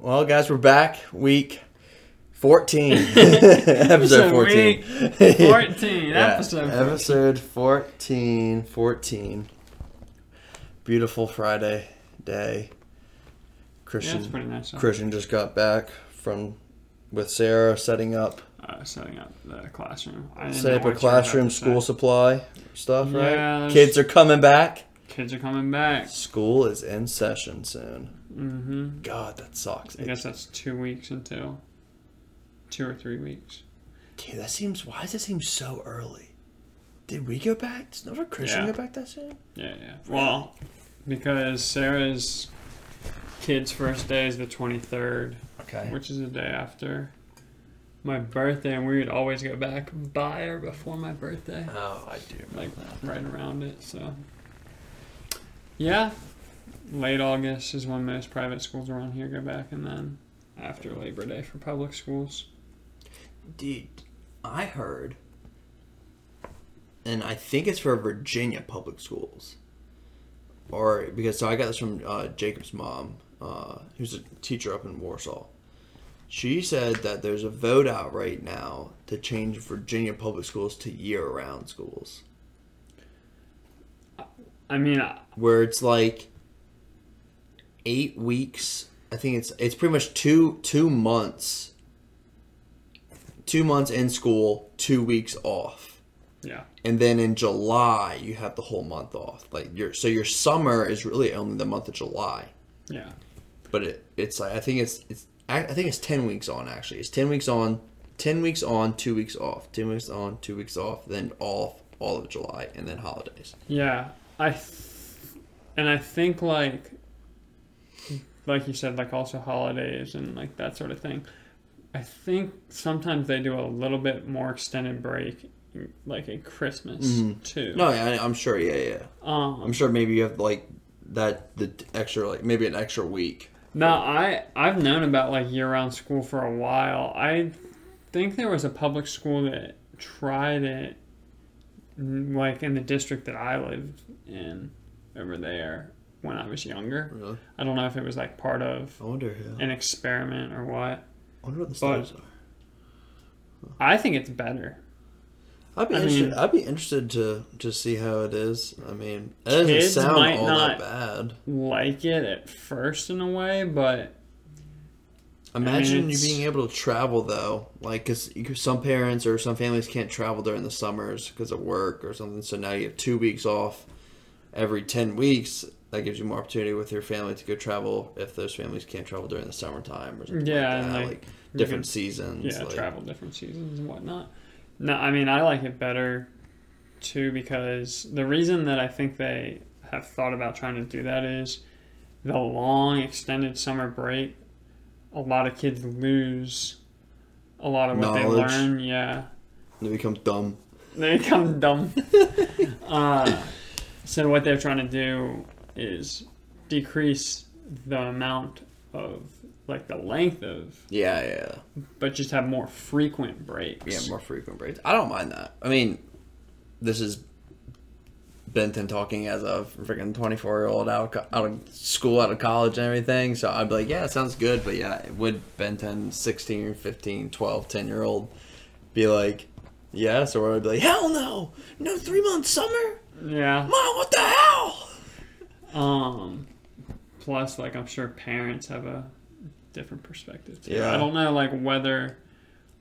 Well, guys, we're back. Week 14. episode So 14. week 14, Yeah, episode 14. Episode 14. 14. Beautiful Friday day. Christian pretty nice. Christian just got back from with Sarah setting up Uh, setting up the classroom. I set up a what you were about classroom school supply stuff, Yeah, right? Kids are coming back. Kids are coming back. School is in session soon. hmm God, that sucks. I guess that's two weeks until two or three weeks. Dude, that seems. Why does it seem so early? Did we go back? Does Nova Christian Yeah. go back that soon? Yeah, yeah. Well, because Sarah's kid's first day is the 23rd, Okay. which is the day after my birthday, and we would always go back by or before my birthday. Oh, I do. like right around it. So, yeah, late August is when most private schools around here go back, and then after Labor Day for public schools. Dude, I heard, and I think it's for Virginia public schools, or because so I got this from uh, Jacob's mom, uh, who's a teacher up in Warsaw. She said that there's a vote out right now to change Virginia public schools to year-round schools. I mean, I- where it's like eight weeks. I think it's it's pretty much two two months. Two months in school, two weeks off, yeah, and then in July you have the whole month off. Like your so your summer is really only the month of July, yeah, but it it's like I think it's it's I I think it's ten weeks on actually. It's ten weeks on, ten weeks on, two weeks off, ten weeks on, two weeks off, then off all of July, and then holidays. yeah. I th- and I think like like you said, like also holidays and like that sort of thing. I think sometimes they do a little bit more extended break, like at Christmas Mhm. too. No, yeah, I'm sure. Yeah, yeah. um, I'm sure maybe you have like that the extra like maybe an extra week. No, I I've known about like year-round school for a while. I think there was a public school that tried it, like in the district that I lived in over there when I was younger. Really? I don't know if it was like part of I wonder who. an experiment or what. I wonder what the But- stars are. I think it's better. I'd be I interested. mean- I'd be interested to to see how it is. I mean, it doesn't sound might all not- that bad. Like it at first in a way, but Imagine you being able to travel though, like because some parents or some families can't travel during the summers because of work or something. So now you have two weeks off every ten weeks. That gives you more opportunity with your family to go travel if those families can't travel during the summertime or something Yeah, like like, Like, different can- seasons. yeah, like, travel different seasons and whatnot. No, I mean I like it better too because the reason that I think they have thought about trying to do that is the long extended summer break. A lot of kids lose a lot of what Knowledge. they learn. Yeah, They become dumb. they become dumb. uh, so what they're trying to do is decrease the amount of like the length of, Yeah, yeah. but just have more frequent breaks. Yeah, more frequent breaks. I don't mind that. I mean, this is Benton talking as a freaking 24 year old out, of out of school, out of college, and everything. So I'd be like, yeah, it sounds good. But yeah, would Benton, 16, 15, 12, 10 year old, be like, yes? Or I'd be like, hell no! No three month summer? Yeah. Mom, what the hell? Um, plus, like I'm sure parents have a different perspective too. Yeah. I don't know, like whether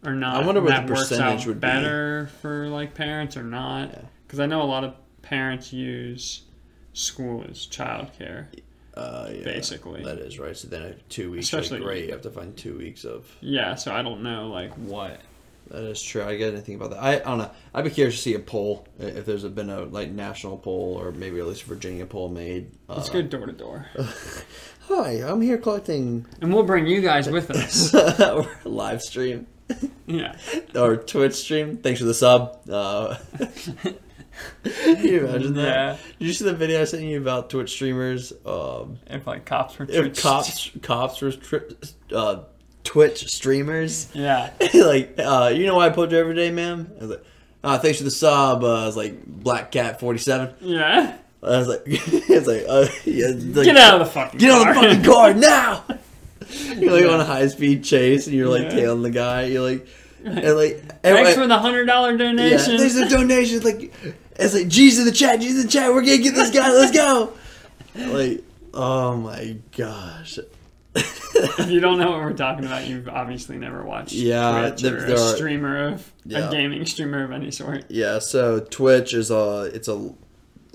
or not I wonder what that the works percentage out would be. better for like parents or not. Yeah. Because I know a lot of parents use school as childcare, Uh, yeah, basically. That is right. So then two weeks, Especially- like, great. You have to find two weeks of. Yeah, so I don't know like what. That is true. I get anything about that. I, I don't know. I'd be curious to see a poll if there's been a like national poll or maybe at least a Virginia poll made. Uh, Let's go door to door, Hi, I'm here collecting and we'll bring you guys with us. live stream Yeah, or Twitch stream. Thanks for the sub. Uh, can you imagine that? Yeah. Did you see the video I sent you about Twitch streamers? Um, if like cops were. if cops cops were tri- uh, Twitch streamers. Yeah, like, uh, you know why I post you every day, ma'am? I was like, uh, thanks for the sub. Uh, I was like, Black Cat 47. yeah. I was like, it's like, uh, yeah, like, Get out of the fucking. Car. Get on the fucking car now! You're like Yeah. on a high speed chase, and you're like Yeah. tailing the guy. You're like, and like, Thanks everyone- for the hundred dollar yeah, donation. there's a donation. Like, it's like G's in the chat, G's in the chat. We're gonna get this guy. Let's go. Like, oh my gosh. if you don't know what we're talking about, you've obviously never watched Yeah, Twitch there- or there a are- streamer of Yeah. a gaming streamer of any sort. Yeah, so Twitch is a it's a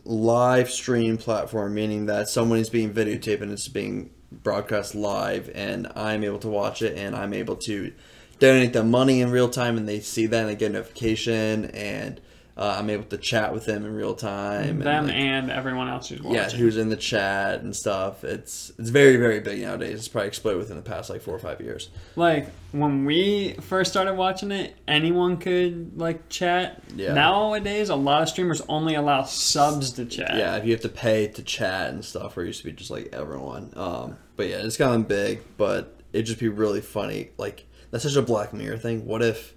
live stream platform, meaning that someone is being videotaped and it's being broadcast live, and I'm able to watch it, and I'm able to donate the money in real time, and they see that and they get a notification, and uh, I'm able to chat with them in real time. Them like, and everyone else who's watching. yeah, who's in the chat and stuff. It's it's very very big nowadays. It's probably exploded within the past like four or five years. Like when we first started watching it, anyone could like chat. Yeah. Nowadays, a lot of streamers only allow subs to chat. Yeah, if you have to pay to chat and stuff, where it used to be just like everyone. Um, but yeah, it's gotten big, but it'd just be really funny. Like that's such a Black Mirror thing. What if,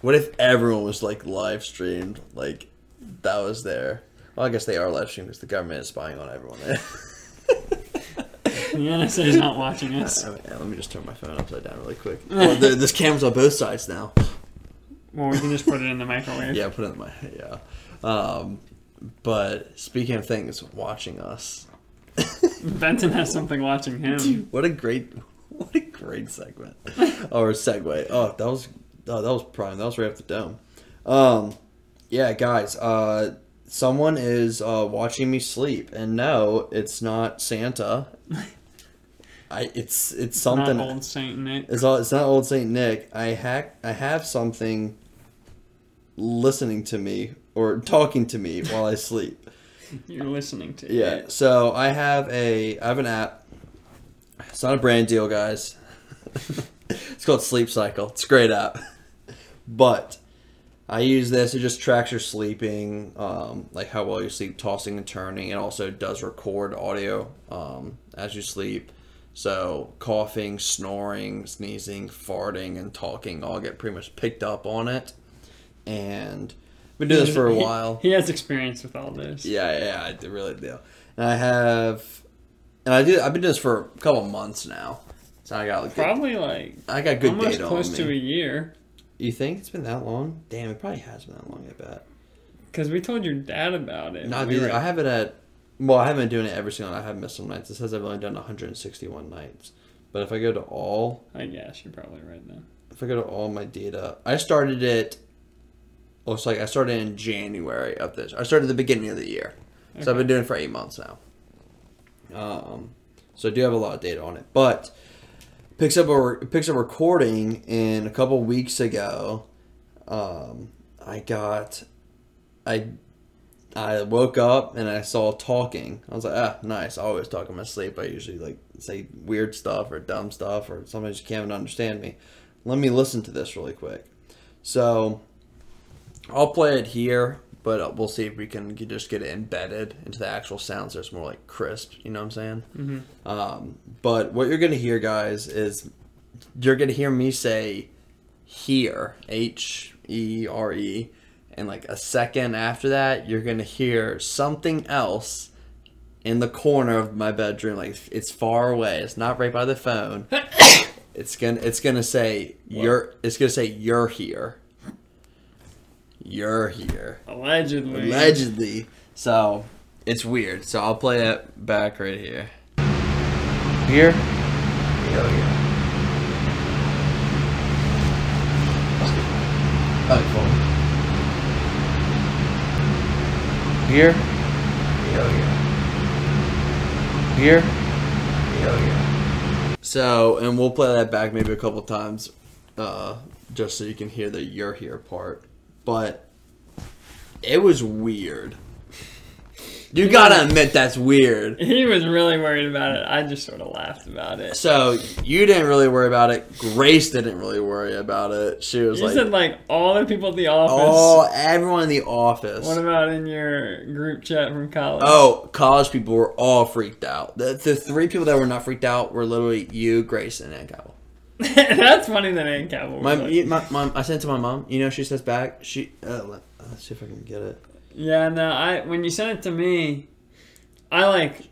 what if everyone was like live streamed? Like that was there. Well, I guess they are live streamed because the government is spying on everyone. The NSA is not watching us. Let me just turn my phone upside down really quick. Well, there, there's cameras on both sides now. Well, we can just put it in the microwave. Yeah, put it in my yeah. Um, but speaking of things watching us, Benton has something watching him. What a great, what a great segment or segue. Oh, that was oh, that was prime. That was right off the dome. Um, yeah, guys. Uh, someone is uh, watching me sleep, and no, it's not Santa. I it's it's something. Not old Saint Nick. It's all. It's not old Saint Nick. I hack. I have something listening to me or talking to me while I sleep. You're listening to. Me. Yeah. it. So I have a I have an app. It's not a brand deal, guys. it's called Sleep Cycle. It's a great app. But I use this. It just tracks your sleeping, um, like how well you sleep, tossing and turning. It also does record audio um, as you sleep. So coughing, snoring, sneezing, farting, and talking all get pretty much picked up on it. And I've been doing this for a while. He has experience with all this. Yeah, yeah, I really do. And I have, and I do. I've been doing this for a couple months now, so I got like, good, Probably like I got good almost data close on me. to a year. You think it's been that long? Damn, it probably has been that long. I bet. Because we told your dad about it. Not We dude, were- I have it at. Well, I haven't been doing it every single night. I have missed some nights. It says I've only done 161 nights. But if I go to all, I guess you're probably right then. if I go to all my data, I started it. Looks like I started in January of this. I started at the beginning of the year. So I've been doing it for eight months now. Um, so I do have a lot of data on it, but picks up a picks up recording in a couple weeks ago. Um, I got, I, I woke up and I saw talking. I was like, ah, nice. I always talk in my sleep. I usually like say weird stuff or dumb stuff or sometimes you can't even understand me. Let me listen to this really quick. So, I'll play it here, but uh, we'll see if we can just get it embedded into the actual sounds. So it's more like crisp. You know what I'm saying? Mm-hmm. Um, but what you're gonna hear, guys, is you're gonna hear me say "here," H E R E, and like a second after that, you're gonna hear something else in the corner of my bedroom. Like it's far away. It's not right by the phone. it's gonna it's gonna say you're. It's gonna say you're here. You're here Allegedly. allegedly. So it's weird. So I'll play it back right here. Here. Here. Hell yeah. Here. Hell yeah. So, and we'll play that back maybe a couple times, uh, just so you can hear the "you're here" part. But it was weird. You gotta admit that's weird. He was really worried about it. I just sort of laughed about it. So you didn't really worry about it. Grace didn't really worry about it. She was You like, said like all the people at the office. "Oh, everyone in the office." What about in your group chat from college? Oh, college people were all freaked out. The, the three people that were not freaked out were literally you, Grace, and Ann Cowell. That's funny that Ann Cavill was My, like- my, mom, I sent it to my mom. You know, she says back. She uh, let, let's see if I can get it. Yeah, no, I when you sent it to me, I like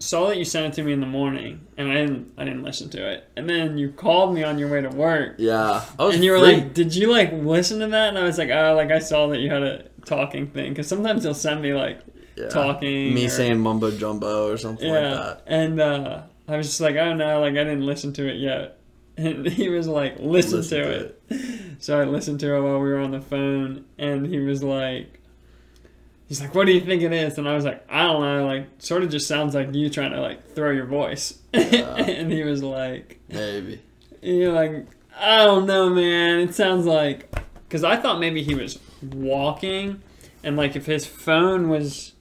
saw that you sent it to me in the morning, and I didn't I didn't listen to it. And then you called me on your way to work, Yeah, and you were free. like, "Did you like listen to that?" And I was like, "Oh, like I saw that you had a talking thing." Because sometimes you'll send me like Yeah. talking, me or- saying mumbo jumbo or something like yeah, that. and uh, I was just like, "Oh no, like I didn't listen to it yet." And he was like, "Listen, Listen to, to it. So I listened to it while we were on the phone, and he was like, "He's like, what do you think it is?" And I was like, "I don't know. Like, sort of just sounds like you trying to like throw your voice." and he was like, Maybe. "You're like, I don't know, man. It sounds like." Because I thought maybe he was walking, and like if his phone was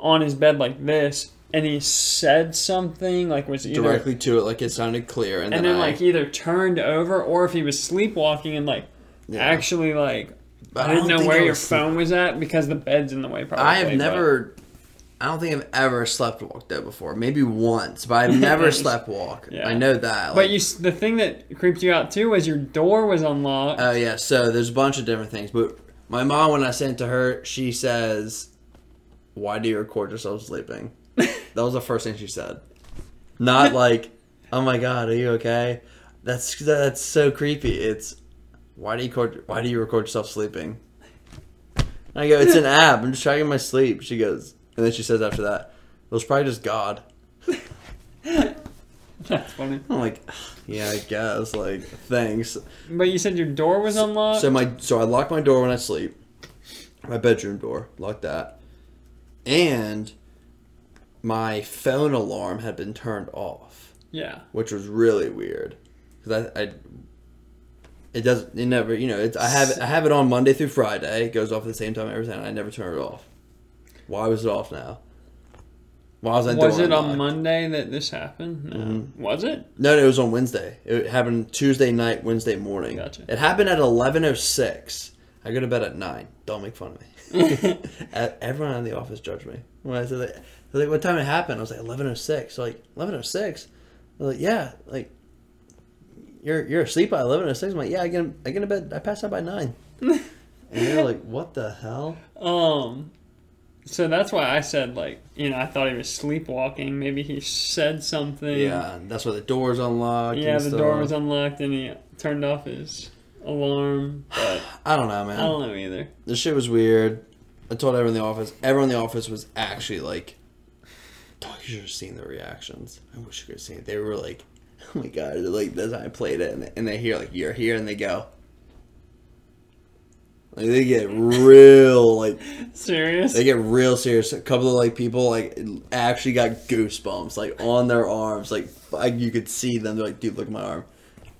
on his bed like this, and he said something like was either Directly to it, like it sounded clear, and, and then, then I, like either turned over or if he was sleepwalking and like yeah. actually like But I didn't know where your sleep- phone was at because the bed's in the way. Probably. I have but- never. I don't think I've ever slept walked though before. Maybe once, but I've never slept walk. Yeah. I know that. But you, the thing that creeped you out too was your door was unlocked. Oh yeah, so there's a bunch of different things. But my mom, when I sent to her, she says, "Why do you record yourself sleeping?" That was the first thing she said. Not like, "Oh my god, are you okay?" That's that's so creepy. It's why do you record? Why do you record yourself sleeping? I go, "It's an app. I'm just tracking my sleep." She goes, and then she says after that, "It was probably just God." That's funny. I'm like, "Yeah, I guess." Like, thanks. But you said your door was unlocked. So my so I lock my door when I sleep. My bedroom door, lock that. And my phone alarm had been turned off, yeah. which was really weird. Cuz I, I it doesn't it never, you know, it's I have it, I have it on Monday through Friday. It goes off at the same time every time. and I never turn it off. Why was it off now? Why was I Was it on? Monday that this happened? No. Mhm. Was it? No, no, it was on Wednesday. It happened Tuesday night, Wednesday morning. Gotcha. It happened at eleven oh six. I go to bed at nine. Don't make fun of me. Everyone in the office judged me when I said that. They're like, "What time it happened?" I was like, "Eleven oh six. So like, eleven oh six. They're like, "Yeah, like you're you're asleep by eleven oh six. I'm like, "Yeah, I get I get to bed. I pass out by 9. and they're like, "What the hell?" Um. So that's why I said like you know I thought he was sleepwalking. Maybe he said something. Yeah, that's why the door's unlocked. Yeah, the door was unlocked and he turned off his alarm. But I don't know, man. I don't know either. the shit was weird. I told everyone in the office. Everyone in the office was actually like, "Dog, you should have seen the reactions. I wish you could have seen it." They were like, "Oh my god!" Like how I played it, and, and they hear like you're here, and they go, like they get real like Serious? they get real serious. A couple of like people like actually got goosebumps like on their arms, like, like you could see them. They're like, "Dude, look at my arm."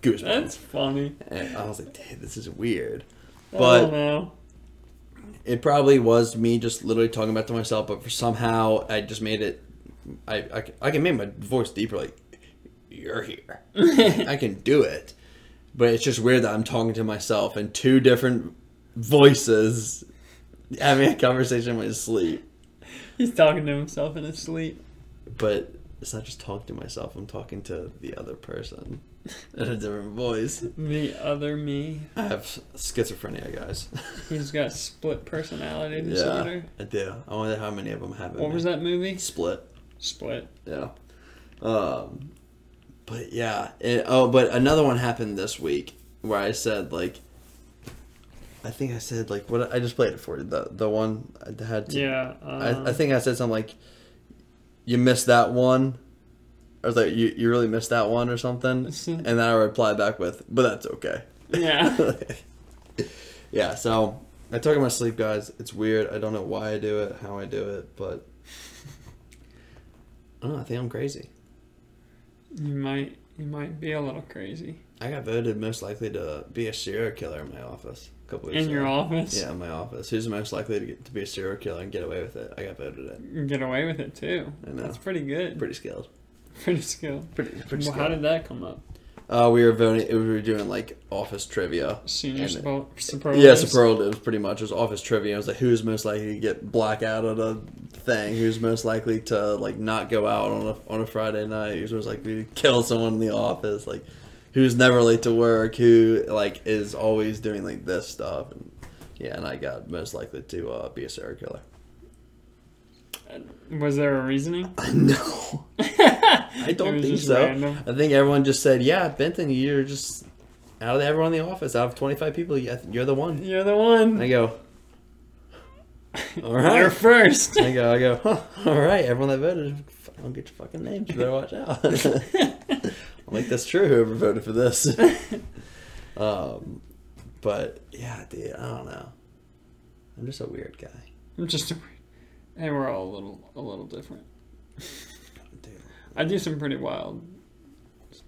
Goosebumps. That's funny. and I was like, "Dude, this is weird." I But don't know. it probably was me just literally talking about to myself, but for somehow I just made it. I I, can- I can make my voice deeper, like you're here. I can do it, but it's just weird that I'm talking to myself in two different voices, having a conversation in my sleep. He's talking to himself in his sleep. But it's not just talking to myself; I'm talking to the other person in a different voice. The other me. I have schizophrenia, guys. He's got split personality disorder. yeah. I do. I wonder how many of them have it. What was that movie? Split. Split. Yeah. Um, but yeah. It, oh, but another one happened this week where I said like, I think I said like what I just played it for you. The the one I had to. Yeah. Um, I, I think I said something like, you missed that one. I was like you, you really missed that one or something, and then I replied back with, "But that's okay." Yeah. yeah. So I talk in my sleep, guys. It's weird. I don't know why I do it, how I do it, but I. I think I'm crazy. You might. You might be a little crazy I got voted most likely to be a serial killer in my office a couple weeks in your office. Yeah, in my office. Who's most likely to, get, to be a serial killer and get away with it? I got voted it. Get away with it too. I know. That's pretty good. Pretty skilled. Pretty skilled. Pretty, pretty Well, skilled. how did that come up? Uh, we were voting. We were doing like office trivia. Senior And- suppo- Yeah, superlatives? superlatives pretty much. It was office trivia. It was like who's most likely to get blackout at a thing? Who's most likely to like not go out on a on a Friday night? Who's most likely to kill someone in the office? Like who's never late to work? Who like is always doing like this stuff? And yeah, and I got most likely to uh, be a serial killer. Was there a reasoning? no, I don't think so. random. I think everyone just said, "Yeah, Benton, you're just out of everyone in the office. Out of 25 people, you- you're the one." You're the one. I go, "All You're right." first. I go, I go, huh, all right, everyone that voted, I'll get your fucking names. You better watch out. I'm like, that's true, whoever voted for this. um, but yeah, dude, I don't know. I'm just a weird guy. I'm just a, weird, and we're all a little a little different. I do some pretty wild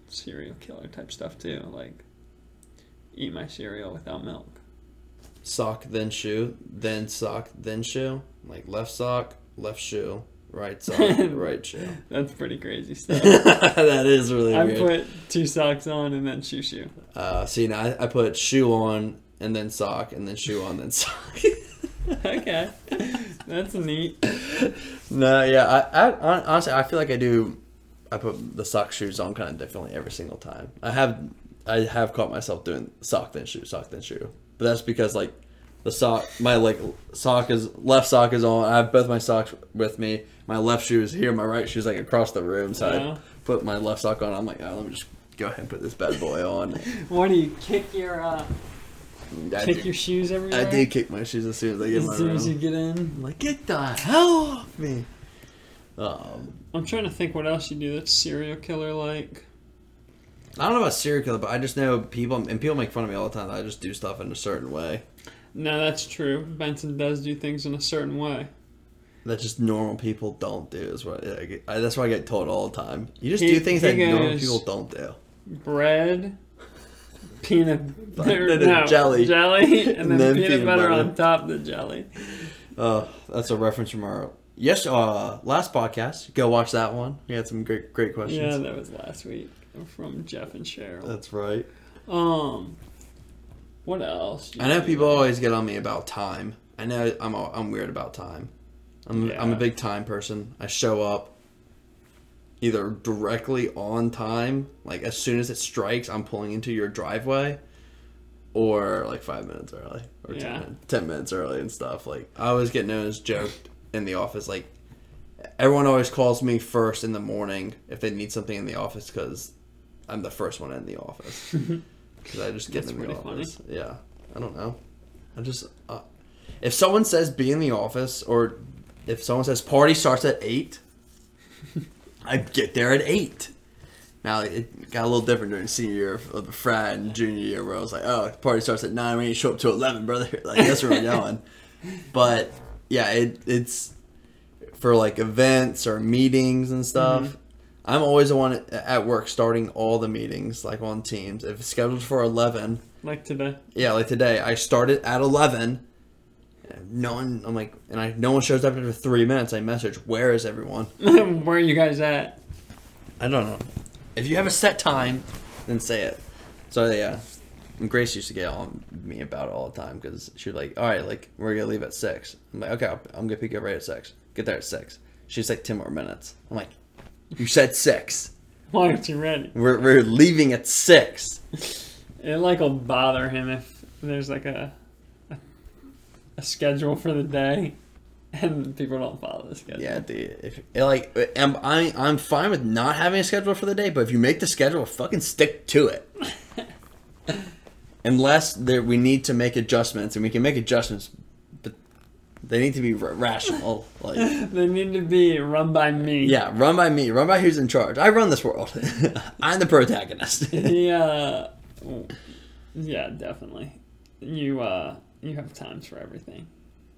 serial killer type stuff too, like eat my cereal without milk. Sock, then shoe, then sock, then shoe. Like left sock, left shoe, right sock, right shoe. That's pretty crazy stuff. that is really I weird. put two socks on and then shoe shoe. uh, see, now I, I put shoe on, and then sock, and then shoe on, then sock. okay, that's neat. No, yeah, I, I honestly I feel like I do. I put the sock shoes on kind of differently every single time. I have I have caught myself doing sock then shoe, sock then shoe, but that's because like the sock, my like sock is left sock is on. I have both my socks with me. My left shoe is here. My right shoe is like across the room. So Yeah. I put my left sock on. I'm like, oh, let me just go ahead and put this bad boy on. What do you kick your uh, I kick your shoes everywhere? I did kick my shoes as soon as I get in my As soon room. as you get in. I'm like, get the hell off me. Um, I'm trying to think what else you do that's serial killer like. I don't know about serial killer, but I just know people, and people make fun of me all the time that I just do stuff in a certain way. No, that's true. Benton does do things in a certain way. That just normal people don't do. Is what I get, I, that's what I get told all the time. You just He- do things that normal people don't do. Bread, peanut butter, no, jelly. jelly, and then, then peanut, peanut butter, butter. on top of the jelly. Uh, that's a reference from our yes, uh, last podcast. Go watch that one. We had some great, great questions. Yeah, that was last week from Jeff and Cheryl. That's right. Um, what else? I know people always get on me about time. I know I'm a- I'm weird about time. I'm I'm a big time person. I show up either directly on time, like as soon as it strikes, I'm pulling into your driveway, or like five minutes early or Yeah. ten, 10 minutes early and stuff. Like I always get known as joked in the office. Like everyone always calls me first in the morning if they need something in the office because I'm the first one in the office. Because I just get in the pretty funny. office. Yeah, I don't know. I just uh, if someone says be in the office or if someone says party starts at eight, I get there at eight. Now it got a little different during senior year of the frat and junior year where I was like, oh, party starts at nine. We ain't show up to eleven, brother. Like that's where we're going. But yeah, it, it's for like events or meetings and stuff. Mm-hmm. I'm always the one at- work starting all the meetings, like on Teams. If it's scheduled for eleven, like today. yeah, like today, I started at eleven. No one, I'm like, and I no one shows up after three minutes. I message, where is everyone? Where are you guys at? I don't know. If you have a set time, then say it. So yeah, and Grace used to get on me about it all the time because she was like, "All right, like we're gonna leave at 6. I'm like, "Okay, I'm gonna pick you up right at six. Get there at six. She's like, 10 more minutes." I'm like, "You said six. Why aren't you ready? We're we're leaving at six. It like will bother him if there's like a a, schedule for the day and people don't follow the schedule. Yeah, dude. If like, I'm I, I'm fine with not having a schedule for the day, but if you make the schedule, fucking stick to it. Unless there we need to make adjustments, and we can make adjustments, but they need to be ra- rational. Like, They need to be run by me. yeah, run by me, run by who's in charge. I run this world. I'm the protagonist. Yeah. Yeah, definitely. You uh you have times for everything.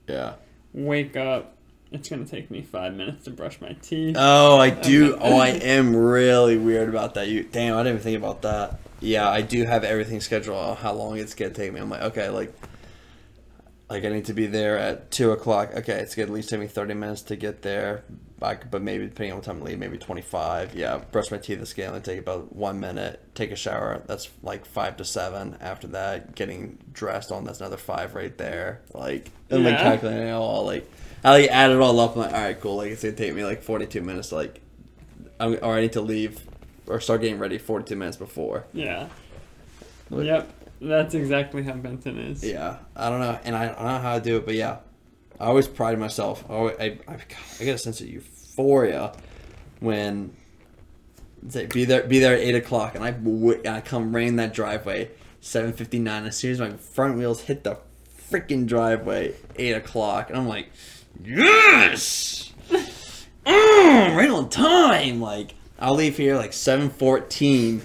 yeah. Wake up. It's gonna take me five minutes to brush my teeth. Oh, I do. Oh, I am really weird about that. You damn, I didn't even think about that. Yeah, I do have everything scheduled on how long it's gonna take me. I'm like, okay, like, like I need to be there at two o'clock. Okay, it's gonna at least take me thirty minutes to get there. Like, but maybe depending on what time I leave, maybe twenty five. Yeah, brush my teeth. It's gonna take about one minute. Take a shower. That's like five to seven. After that, getting dressed on. That's another five right there. Like, I'm like calculating it all. Like, I like add it all up. I'm like, all right, cool. Like it's gonna take me like 42 minutes. to, Like, I'm or I need to leave or start getting ready 42 minutes before. Yeah. Yep. That's exactly how Benton is. Yeah, I don't know, and I, I don't know how to do it, but yeah, I always pride myself. I, always, I, I, I get a sense of euphoria when say be there be there at eight o'clock and I I come rain that driveway seven fifty nine. As soon as my front wheels hit the freaking driveway, eight o'clock, and I'm like, yes, mm, right on time. Like I'll leave here like seven fourteen.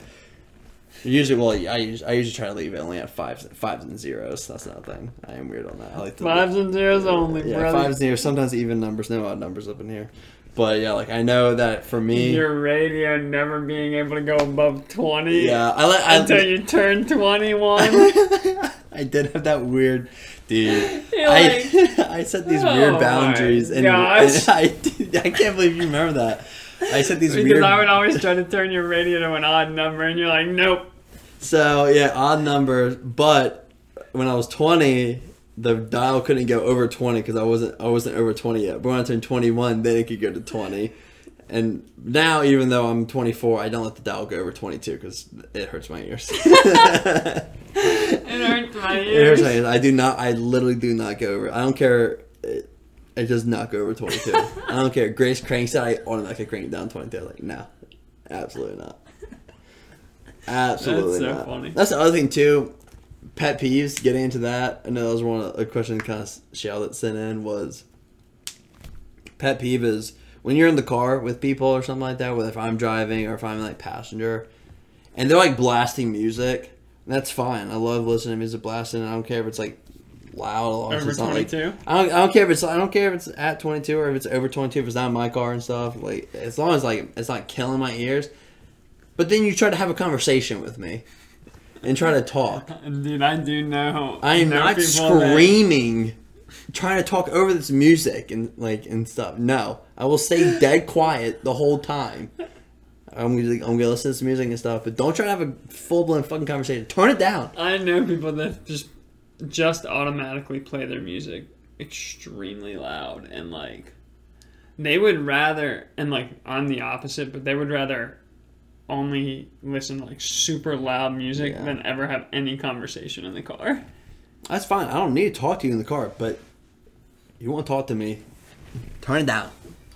Usually, well, I usually, I usually try to leave it only at fives, fives and zeros. That's not a thing. I am weird on that. I like to Fives and zeros only, yeah, brother. fives and zeros. Sometimes even numbers, no odd numbers up in here. But yeah, like I know that for me, Your radio never being able to go above 20 yeah, I until you turn 21. I did have that weird, dude. You're I like, I set these "Oh weird boundaries, and, and I I can't believe you remember that. I set these because weird. Because I would always try to turn your radio to an odd number, and you're like, nope. So yeah, odd numbers. But when I was twenty, the dial couldn't go over twenty because I wasn't I wasn't over twenty yet. But when I turned twenty one, then it could go to twenty. And now, even though I'm 24, I don't let the dial go over 22 because it hurts my ears. It hurts my It ears. hurts my ears. I do not. I literally do not go over. I don't care. It, it does not go over 22. I don't care. Grace cranks it. I automatically crank it down 22. I'm like, no, absolutely not. Absolutely That's so not. funny. That's the other thing too. Pet peeves. Getting into that. I know that was one of the questions kind of Shell that sent in was. Pet peeve is when you're in the car with people or something like that. Whether if I'm driving or if I'm like passenger, and they're like blasting music. That's fine. I love listening to music blasting. I don't care if it's like loud Over it's not, like- 22? I don't, I don't care if it's I don't care if it's at 22 or if it's over 22 if it's not in my car and stuff. Like as long as like it's not killing my ears. But then you try to have a conversation with me and try to talk. Dude, I do know. I am know not people that- screaming, trying to talk over this music and like and stuff. No, I will stay dead quiet the whole time. I'm gonna, I'm gonna listen to some music and stuff, but don't try to have a full blown fucking conversation. Turn it down. I know people that just just automatically play their music extremely loud and like they would rather and like I'm the opposite, but they would rather only listen to like super loud music Yeah. than ever have any conversation in the car. That's fine. I don't need to talk to you in the car, but you want to talk to me, turn it down.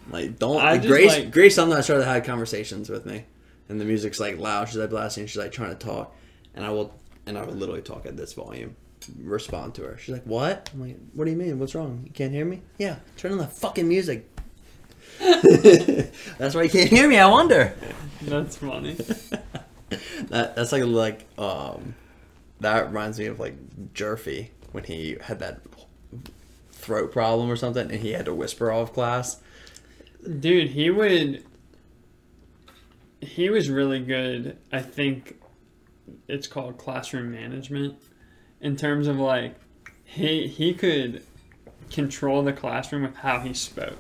Like don't. I just Grace, like- Grace, sometimes try to have conversations with me, and the music's like loud. She's like blasting. She's like trying to talk, and I will, and I will literally talk at this volume, respond to her. She's like, "What?" I'm like, "What do you mean? What's wrong? You can't hear me?" Yeah, turn on the fucking music. That's why you can't hear me. I wonder. That's funny. That that's like like um, that reminds me of like Jerfy when he had that throat problem or something, and he had to whisper all of class. Dude, he would. He was really good. I think it's called classroom management. In terms of like, he he could control the classroom with how he spoke.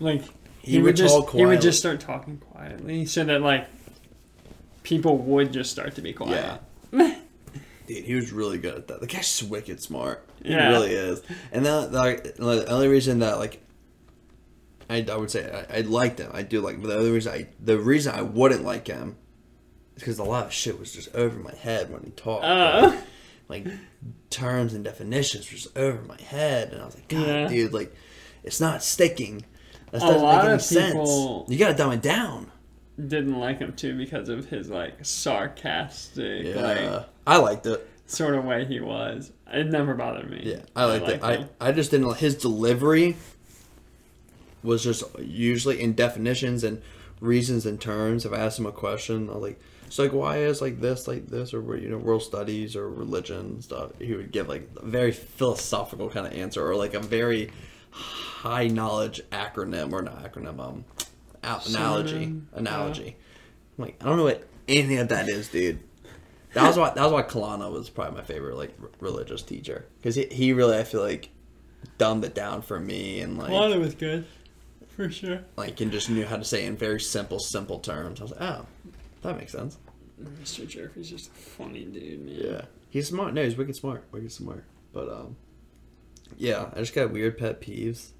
Like he, He would, would just he would just start talking quietly, so that like people would just start to be quiet. Dude, he was really good at that. The guy's wicked smart. He Yeah. really is. And then like the only reason that like I, I would say I, I liked him. I do like, but the other reason I the reason I wouldn't like him is because a lot of shit was just over my head when he talked. Uh, like terms and definitions were just over my head, and I was like, God, Yeah. dude, like it's not sticking. That A doesn't lot make any sense. You gotta dumb it down. didn't like him too because of his like sarcastic, Yeah, like I liked it. sort of way he was. It never bothered me. Yeah, I liked it. I, him. I just didn't like his delivery was just usually in definitions and reasons and terms. If I asked him a question, I was like, so like why is like this like this or you know world studies or religion stuff. He would give like a very philosophical kind of answer or like a very high knowledge acronym or not acronym um analogy analogy. I'm like I don't know what anything of that is, dude. That was why that was why Kalana was probably my favorite like r- religious teacher because he, he really I feel like dumbed it down for me and like Lana was good, for sure. like and just knew how to say it in very simple simple terms. I was like, oh, that makes sense. Mr. Jeffrey's just a funny dude, man. Yeah, he's smart. No, he's wicked smart. Wicked smart. But um, yeah, I just got weird pet peeves.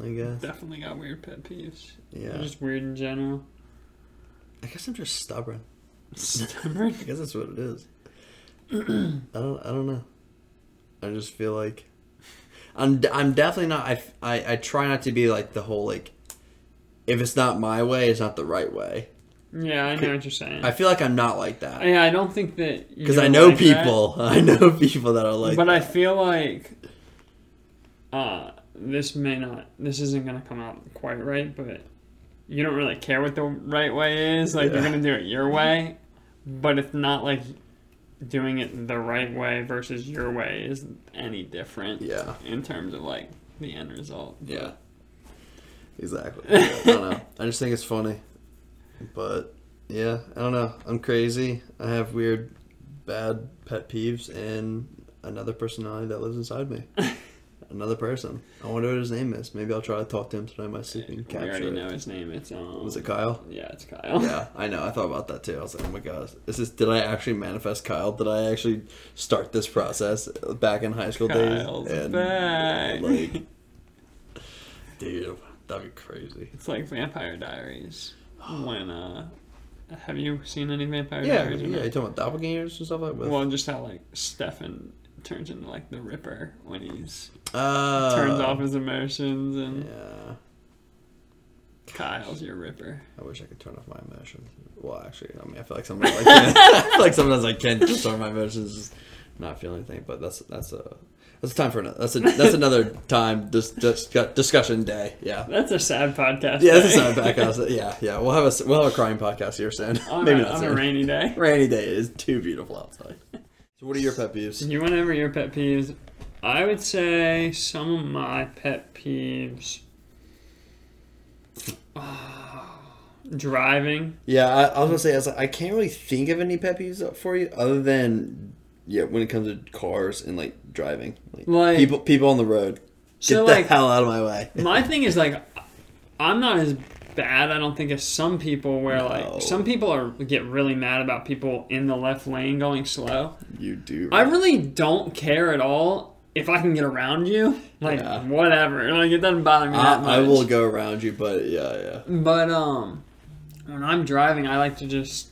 I guess. Definitely got weird pet peeves. Yeah. They're just weird in general. I guess I'm just stubborn. Stubborn. I guess that's what it is. I don't. I don't know. I just feel like I'm d- I'm definitely not. I, I I try not to be like the whole like, if it's not my way, it's not the right way. Yeah, I know what you're saying. I feel like I'm not like that yeah, I don't think that because I know like that, people. I know people that are like. but I feel like uh, this may not. This isn't gonna come out quite right, but you don't really care what the right way is. Like you're gonna do it your way, but it's not like doing it the right way versus your way is any different. Yeah. In terms of like the end result. Yeah. Exactly. Yeah, I don't know. I just think it's funny. But yeah, I don't know. I'm crazy. I have weird, bad pet peeves, and another personality that lives inside me. another person. I wonder what his name is. Maybe I'll try to talk to him tonight. My sleeping capture. already it. know his name. It's um. Was it Kyle? Yeah, it's Kyle. yeah, I know. I thought about that too. I was like, oh my god, is this? Did I actually manifest Kyle? Did I actually start this process back in high school Kyle's days? back. like, dude, that'd be crazy. It's like Vampire Diaries. When uh, have you seen any Vampire Yeah, Diaries? yeah. not? You talking about doppelgangers and stuff like that? Well, just how like Stefan turns into like the Ripper when he's uh, turns off his emotions, and Yeah, Kyle's your Ripper. I wish I could turn off my emotions. Well, actually, I mean, I feel like sometimes I can. I feel like sometimes I can just turn my emotions, just not feel anything. But that's that's a that's a time for another. That's a that's another time. Dis, dis, discussion day. Yeah. That's a sad podcast. Yeah, that's a sad podcast. Yeah, yeah. We'll have a we'll have a crying podcast here soon. on, Maybe a, not on soon. a rainy day. Rainy day is too beautiful outside. So, what are your pet peeves? You went over your pet peeves. I would say some of my pet peeves. driving. Yeah, I, I was gonna say I, was like, I can't really think of any pet peeves for you other than yeah when it comes to cars and like driving, like, Like- people people on the road. Get So, the like- hell out of my way. My thing is like, I'm not as bad. I don't think as some people where No. like some people are get really mad about people in the left lane going slow. You do. I really don't care at all if I can get around you. Like Yeah. whatever. Like it doesn't bother me that much. I, I will go around you, but yeah, yeah. But um, when I'm driving, I like to just.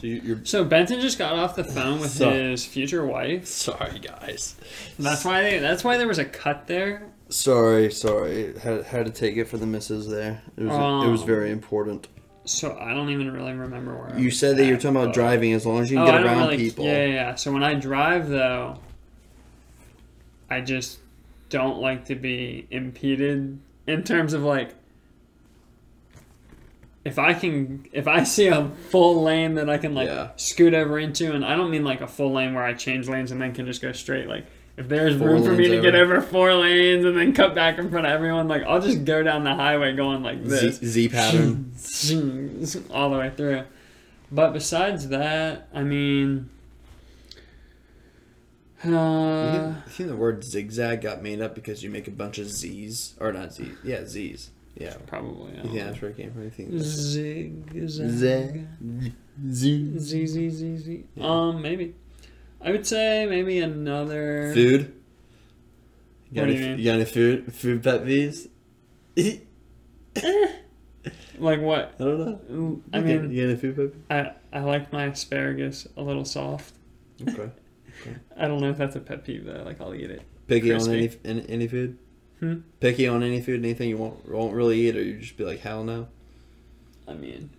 So you, you're So Benton just got off the phone with So- his future wife. sorry, guys. That's why they. That's why there was a cut there. Sorry, sorry. Had had to take it for the misses there. It was it was Oh. very important. So I don't even really remember where. I You said that you were at, talking about driving. As long as you can Oh, get around really- people. Yeah, yeah, yeah. So when I drive though, I just don't like to be impeded in terms of like if I can if I see a full lane that I can like Yeah. scoot over into and I don't mean like a full lane where I change lanes and then can just go straight like if there's Four room for me to get over. over four lanes and then cut back in front of everyone, like I'll just go down the highway going like Z, this Z pattern. all the way through. But besides that, I mean, uh, think- think the word zigzag got made up because you make a bunch of Z's or not Z? Yeah, Z's. Yeah. probably. I think that's where it came from? You think Zig, Z zag. Z Z, Z, Z, Z. Yeah. Um, maybe. I would say maybe another. food? You got, What any, you got any food food pet peeves? Like what? I don't know. I mean, you got any food pet I, I like my asparagus a little soft. peeves? Okay. I don't know if that's a pet peeve though. Like I'll eat it. Picky on Crispy. any, any any food? Hmm? Picky on any food? Anything you won't won't really eat, or you just be like hell no? I mean,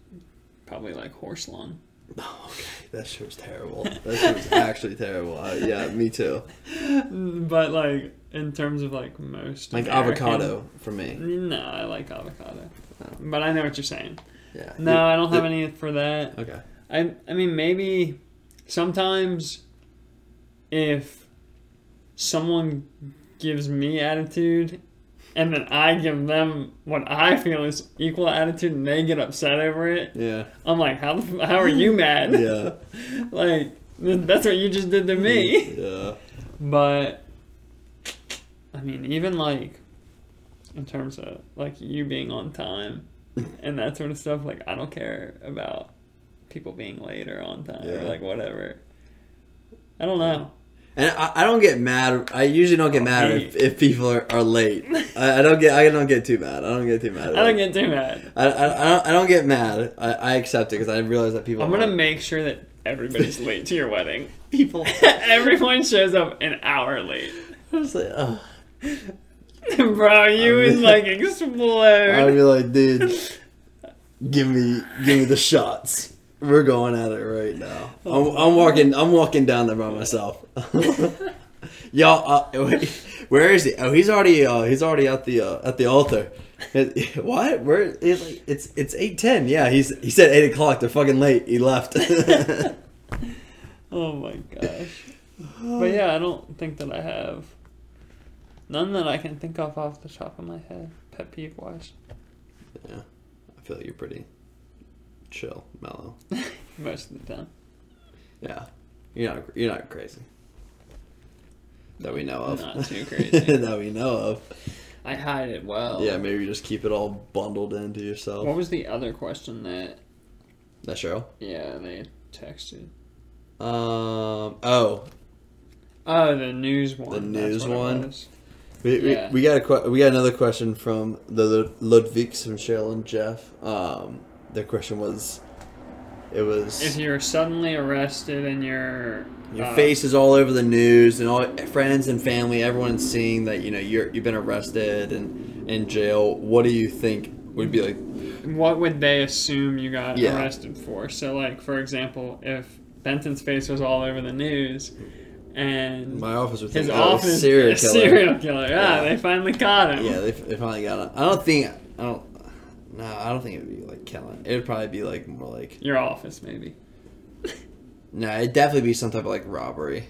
probably like horse lung. Oh, okay, that shit was terrible. That shit was actually terrible. Uh, yeah, me too. But like in terms of like most Like American- avocado for me. No, I like avocado. Oh. But I know what you're saying. Yeah. No, You- I don't have the- any for that. Okay. I I mean maybe sometimes if someone gives me attitude and then I give them what I feel is equal attitude and they get upset over it, Yeah. I'm like, how the, how are you mad? Yeah. like that's what you just did to me. Yeah. But I mean, even like in terms of like you being on time and that sort of stuff, like I don't care about people being late or on time or like whatever. I don't know. And I, I don't get mad. I usually don't get mad me. if, if people are, are late. I, I don't get. I don't get too mad. I don't get too mad. I don't get too mad. I, I, I don't, I don't get mad. I, I accept it because I realize that people. I'm gonna aren't. make sure that everybody's late to your wedding. people. Everyone shows up an hour late. I was like, oh. Bro, you would mean- like explode. I'd be like, dude, give me, give me the shots. We're going at it right now. I'm, I'm walking, I'm walking down there by myself. Y'all, uh, wait, where is he? Oh, he's already, uh, he's already at the, uh, at the altar. What? Where? It's like it's it's eight ten. Yeah, he's he said eight o'clock. They're fucking late. He left. Oh my gosh. But yeah, I don't think that I have none that I can think of off the top of my head, pet peeve wise. yeah, I feel like you're pretty chill, mellow. Most of the time. Yeah, you're not you're not crazy that we know of. Not too crazy. that we know of. I hide it well. Yeah, maybe just keep it all bundled into yourself. What was the other question that That Cheryl. yeah, they texted? Um. Oh, Oh, the news one. The news one? we, Yeah. we, we got a we got another question from the Lud- Ludwigs from Cheryl and Jeff. Um, their question was, it was If you're suddenly arrested and you're Your uh, face is all over the news, and all friends and family, everyone's seeing that you know you're you've been arrested and in jail. What do you think would be like? what would they assume you got Yeah. arrested for? So, like, for example, if Benton's face was all over the news and My office would his think, oh, office serial killer. serial killer, yeah, Yeah. they finally caught him. Yeah, they, they finally got him. I don't think I don't. No, I don't think it would be like killing. It would probably be like more like Your office, maybe no. It'd definitely be some type of like robbery.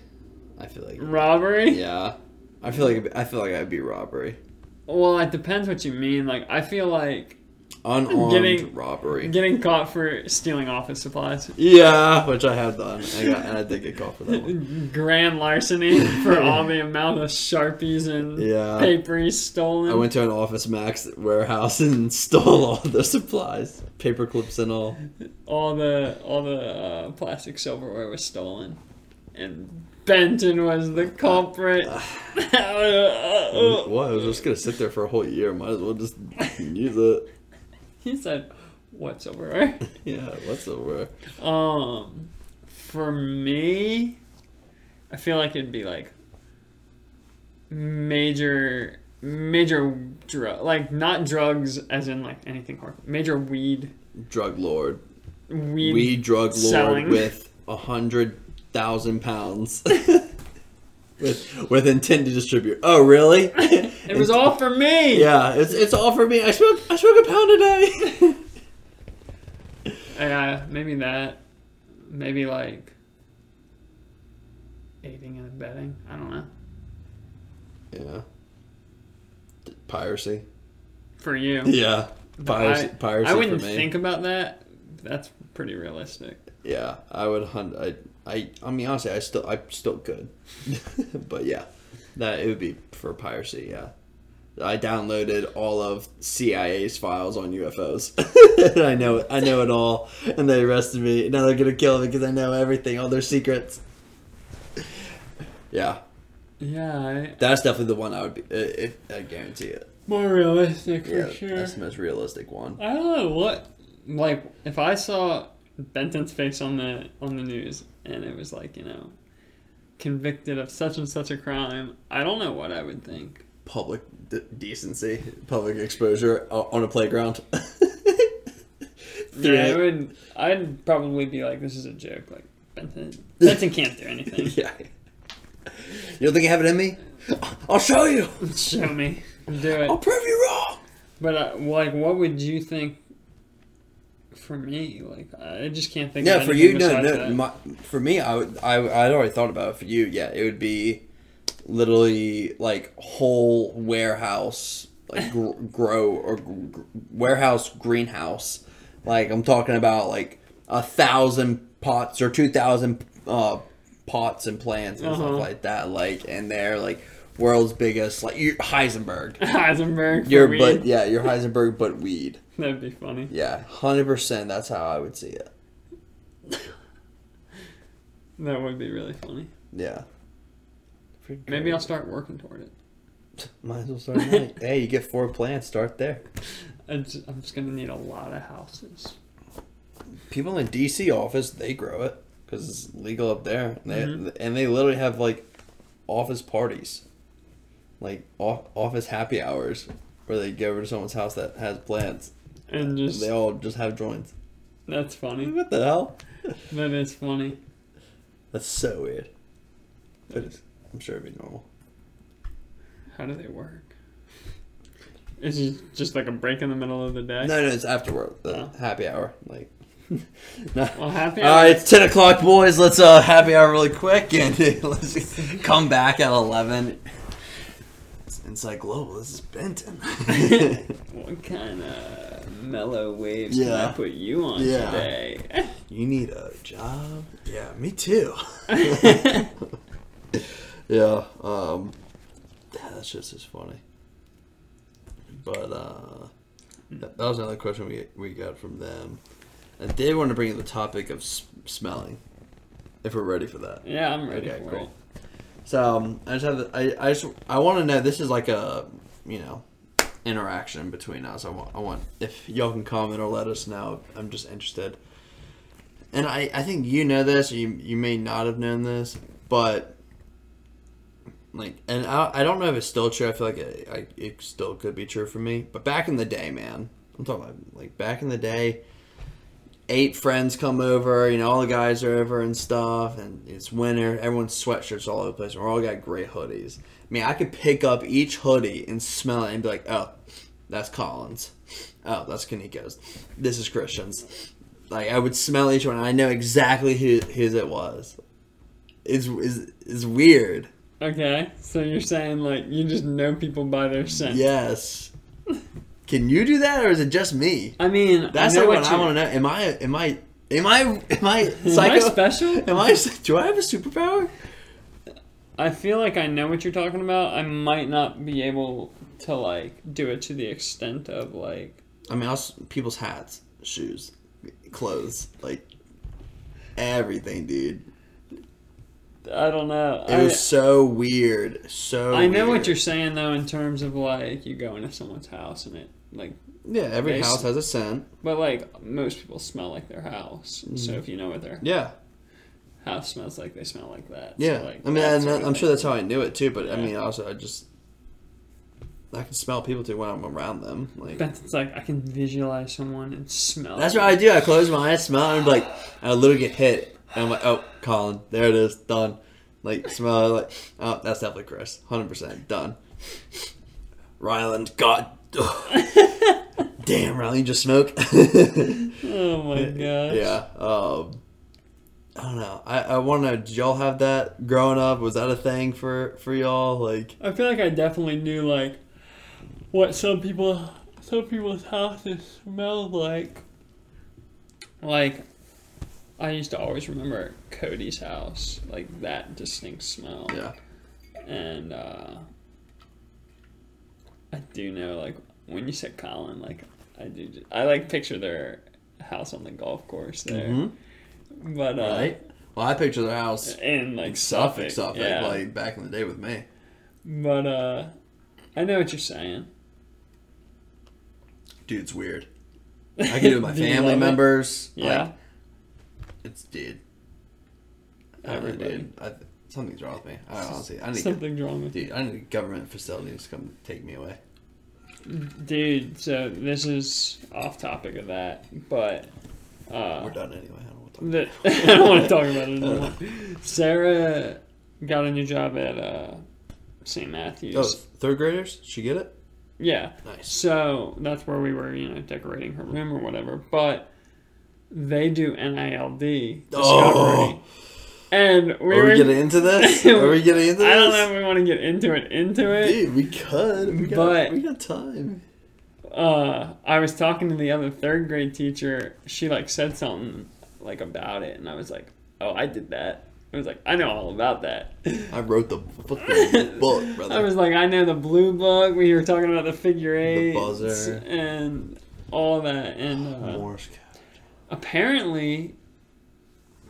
I feel like robbery. yeah. I feel like I feel like I'd be robbery, Well, it depends what you mean. Like, I feel like unarmed Getting- robbery. getting caught for stealing office supplies, yeah, which I have done, and I, got, and I did get caught for that one. grand larceny for all the amount of sharpies and Yeah. paper stolen. I went to an Office Max warehouse and stole all the supplies, paper clips and all. all the all the uh, plastic silverware was stolen, and Benton was the culprit. Ah. Uh, uh, uh. What? I was just gonna sit there for a whole year. Might as well just use it. he said, "What silverware?" Yeah, what's over? Um, for me, I feel like it'd be like major, major drug, like not drugs as in like anything hard, major weed, Drug lord, weed. weed drug lord selling. with a hundred thousand pounds. with with intent to distribute. Oh, really? It was all for me. Yeah, it's it's all for me. I smoke I smoke a pound a day. Yeah, maybe that. Maybe like aiding and abetting. I don't know. yeah. Piracy. For you, Yeah. Piracy. I, piracy I wouldn't think about that. That's pretty realistic. Yeah, I would hunt. I, I, I mean, honestly, I still, I still could, but yeah, that it would be for piracy. Yeah, I downloaded all of CIA's files on UFOs. I know, it, I know it all, and they arrested me. Now they're gonna kill me because I know everything, all their secrets. Yeah, Yeah, I, that's definitely the one I would be. If I guarantee it. more realistic Yeah, for sure. that's the most realistic one. I don't know what like if I saw Benton's face on the on the news and it was like you know convicted of such and such a crime. I don't know what I would think. Public de- decency, public exposure on a playground. Yeah, it would. I'd probably be like, "This is a joke." Like Benton, Benton can't do anything. yeah. You don't think you have it in me? I'll show you. Show me, do it. I'll prove you wrong. But uh, like, what would you think? For me, like, I just can't think. Yeah, of for you, no, no. My, for me, I would, I, I'd already thought about it. For you, yeah, it would be literally like whole warehouse, like gr- grow or gr- warehouse greenhouse. Like I'm talking about like a thousand pots or two thousand uh, pots and plants and Uh-huh. stuff like that. Like, and they're like world's biggest, like you Heisenberg. Heisenberg. For Your weed. but yeah, your Heisenberg, but weed. That'd be funny. Yeah, hundred percent. That's how I would see it. That would be really funny. Yeah. Maybe I'll start working toward it. Might as well start hey, you get four plants. Start there. I just, I'm just gonna need a lot of houses. People in DC office they grow it because it's legal up there, and they Mhm. and they literally have like office parties. Like off, office happy hours where they go over to someone's house that has plants. And And just they all just have joints. that's funny. What the hell? That is funny. That's so weird. But it's, I'm sure it'd be normal. How do they work? Is it just like a break in the middle of the day? No, no, it's after work. The Oh. happy hour. Like, no. Well, happy All right, it's ten o'clock, boys. Let's uh happy hour really quick and let's come back at eleven. It's Inside Global. This is Benton. What kind of mellow waves can I put you on Yeah. today? you need a job? Yeah, me too. yeah. Um. Yeah, that's just as funny. But uh, that, that was another question we we got from them. I did want to bring in the topic of s- smelling, if we're ready for that. yeah, I'm ready Okay, for cool. it. So um, I just have I I just I want to know. This is like a you know interaction between us. I want I want if y'all can comment or let us know. I'm just interested. And I I think you know this. You you may not have known this, but like and I I don't know if it's still true. I feel like it, I, it still could be true for me. But back in the day, man, I'm talking about like back in the day. Eight friends come over, you know, all the guys are over and stuff, and it's winter. Everyone's sweatshirts all over the place. and We're all got gray hoodies. I mean, I could pick up each hoodie and smell it and be like, oh, that's Collins. Oh, that's Kaniko's. This is Christian's. Like, I would smell each one, and I know exactly who whose it was. It's, it's, it's weird. Okay, so you're saying like you just know people by their scent? Yes. Can you do that, or is it just me? I mean, That's I like what I want to know. Am I? Am I? Am I? Am I Am I special? Am I? Do I have a superpower? I feel like I know what you're talking about. I might not be able to like do it to the extent of like I mean, also people's hats, shoes, clothes, like everything, dude. I don't know. It I, was so weird. So I know what you're saying though in terms of like you go into someone's house and it like Yeah, every house has a scent. but like most people smell like their house. Mm. So if you know what their Yeah, house smells like, they smell like that. yeah. So, like, I mean, and I'm sure that's how I knew it too. But I Yeah. mean, also I just I can smell people too when I'm around them. Like But it's like I can visualize someone and smell. that's what I do. I close my eyes, smell, and be like I literally get hit, and I'm like, oh, Colin, there it is, done. Like smell like oh, that's definitely Chris, hundred percent done. Ryland, God, damn, you just smoke. Oh my gosh. Yeah. Um, I don't know. I, I want to know. Did y'all have that growing up? Was that a thing for for y'all? Like, I feel like I definitely knew like what some people some people's houses smelled like. Like I used to always remember Cody's house, like that distinct smell. yeah, And uh I do know like when you said Colin, like I do I like picture their house on the golf course there. Mhm. But uh right. Well, I picture their house in like in Suffolk, Suffolk, yeah. like back in the day with me. But uh I know what you're saying. Dude, it's weird. I can do it with my family love it? members. Yeah. Like, it's dude. I don't know, Everybody. dude. I, something's wrong with me. I honestly, I need, Something's wrong with dude. I need government facilities to come take me away. Dude, so this is off topic of that, but uh, We're done anyway. I don't want to talk. the, I don't want to talk about it anymore. Sarah got a new job at uh, St. Matthews. Oh, third graders? She get it? Yeah, Nice. so that's where we were, you know, decorating her room or whatever. But they do NILD discovery, Oh. And we Are were. we getting into this? Are we getting into this? I don't know if we want to get into it. Into it. Dude, we could. We got, But- we got time. uh, I was talking to the other third grade teacher. She like said something like about it, and I was like, "Oh, I did that." I was like, "I know all about that." I wrote the fucking book, brother. I was like, "I know the blue book." We were talking about the figure eight the buzzer. and all that, and uh, Morse code. apparently,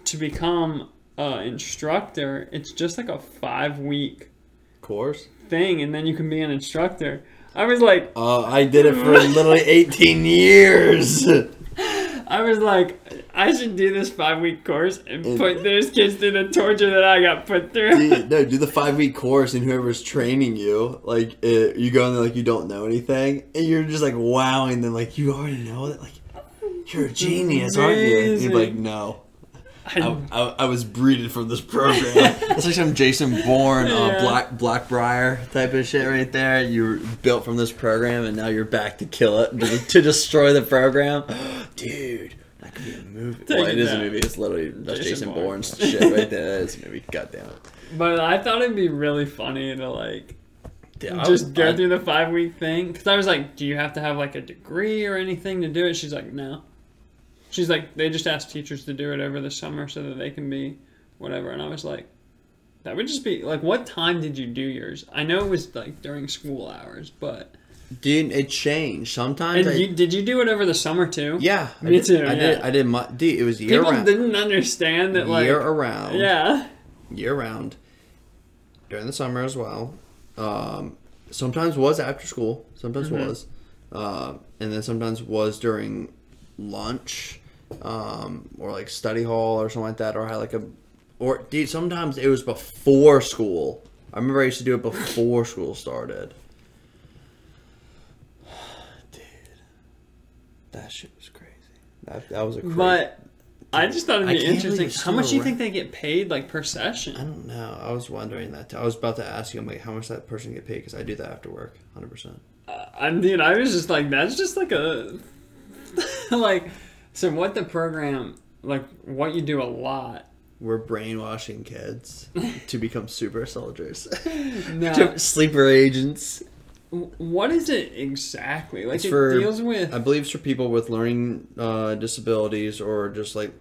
to become an instructor, it's just like a five week Course. thing, and then you can be an instructor. I was like, Uh, I did it for literally 18 years. I was like, I should do this five week course and put those kids through the torture that I got put through. Dude, no, do the five week course, and whoever's training you, like, uh, you go in there like you don't know anything, and you're just like wowing them, like you already know that, like you're a genius, aren't you? And you're like, no. I, I, I, I was breeded from this program. It's like some Jason Bourne, uh, Yeah. Black Blackbriar type of shit right there. You were built from this program, and now you're back to kill it, to, to destroy the program. Dude, that could be a movie. Take well, it it is a movie. It's literally that's Jason Jason, Bourne. Bourne's shit right there. That is a movie. God damn it. but I thought it'd be really funny to like Dude, I just would- go I- through the five week thing. Because I was like, do you have to have like a degree or anything to do it? She's like, no. She's like, they just ask teachers to do it over the summer so that they can be whatever. And I was like, that would just be like, what time did you do yours? I know it was like during school hours, but Dude, it changed. Sometimes and I, you, did you do it over the summer too? yeah, I Me did, too, I did. I did. My, dude, it was year People round. didn't understand that like year around. yeah. year round during the summer as well. Um, sometimes was after school, sometimes Mm-hmm. was, uh, and then sometimes was during lunch, um, or like study hall or something like that, or had like a, or dude, sometimes it was before school. I remember I used to do it before school started. Dude, that shit was crazy. That, that was a crazy. But I just thought it'd be interesting. How much do you think they get paid like per session? I don't know. I was wondering that. Too. I was about to ask you, I'm like, how much that person get paid? Because I do that after work, hundred percent. Uh, I mean, I was just like, that's just like a like. So what the program like? What you do a lot? We're brainwashing kids to become super soldiers, No, To sleeper agents. what is it exactly? Like It's it for- deals with. I believe it's for people with learning uh, disabilities or just like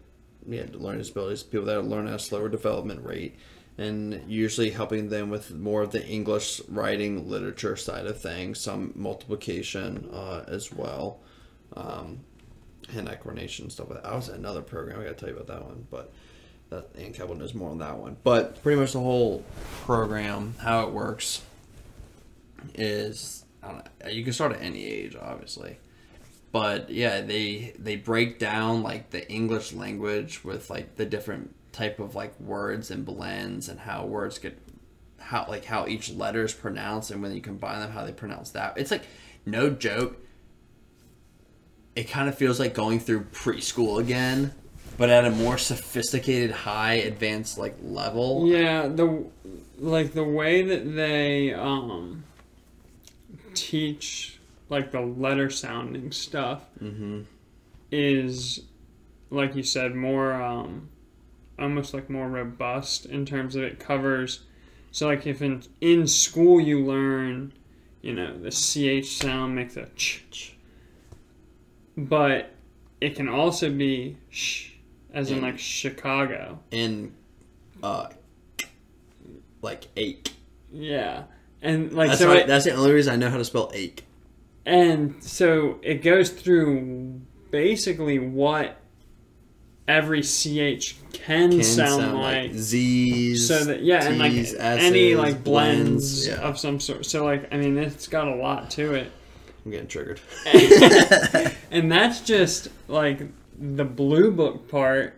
yeah, learning disabilities, people that learn at a slower development rate, and usually helping them with more of the English writing literature side of things, some multiplication uh, as well, um, hand-eye coordination stuff. Like that. I was in another program. I got to tell you about that one, but that Ann Keppel knows more on that one. But pretty much the whole program, how it works, is know, you can start at any age, obviously but yeah they they break down like the english language with like the different type of like words and blends and how words get how like how each letter is pronounced and when you combine them how they pronounce that it's like no joke it kind of feels like going through preschool again but at a more sophisticated high advanced like level Yeah, the like the way that they um teach like the letter sounding stuff mm-hmm. is like you said more um almost like more robust in terms of it covers so like if in in school you learn you know the ch sound makes a ch, ch but it can also be sh as in And- like chicago In, uh like ache yeah and like that's, so how- it, that's the only reason i know how to spell ache And so it goes through basically what every ch can, can sound, like, Z's. so that yeah, and like T's, any S's, like blends, yeah. of some sort. So like I mean, it's got a lot to it, I'm getting triggered. and that's just like the blue book part.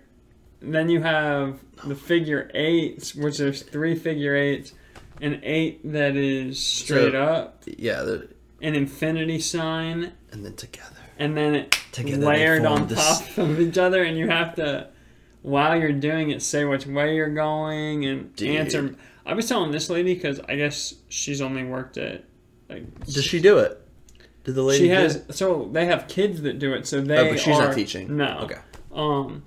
Then you have the figure eights, which there's three figure eights, an eight that is straight So- up, yeah, the- an infinity sign, and then together. and then it Together layered on this- top of each other, and you have to, while you're doing it, say which way you're going and Dude. answer. I was telling this lady because I guess she's only worked at like Does she do it? Did the lady? she has it? so they have kids that do it so they Oh, but she's are, not teaching. no Okay. um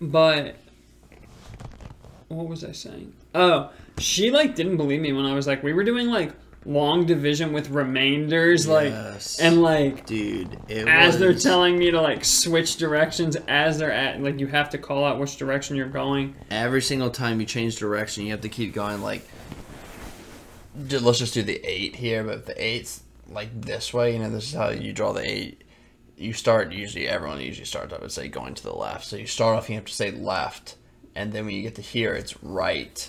but what was I saying oh she like didn't believe me when I was like we were doing like long division with remainders like Yes. and like dude, as they're telling me to like switch directions as they're at like you have to call out which direction you're going every single time you change direction, you have to keep going like. Let's just do the eight here, but if the eight's like this way, you know, this is how you draw the eight. You start usually everyone usually starts. I would say going to the left. So you start off, you have to say left, and then when you get to here, it's right,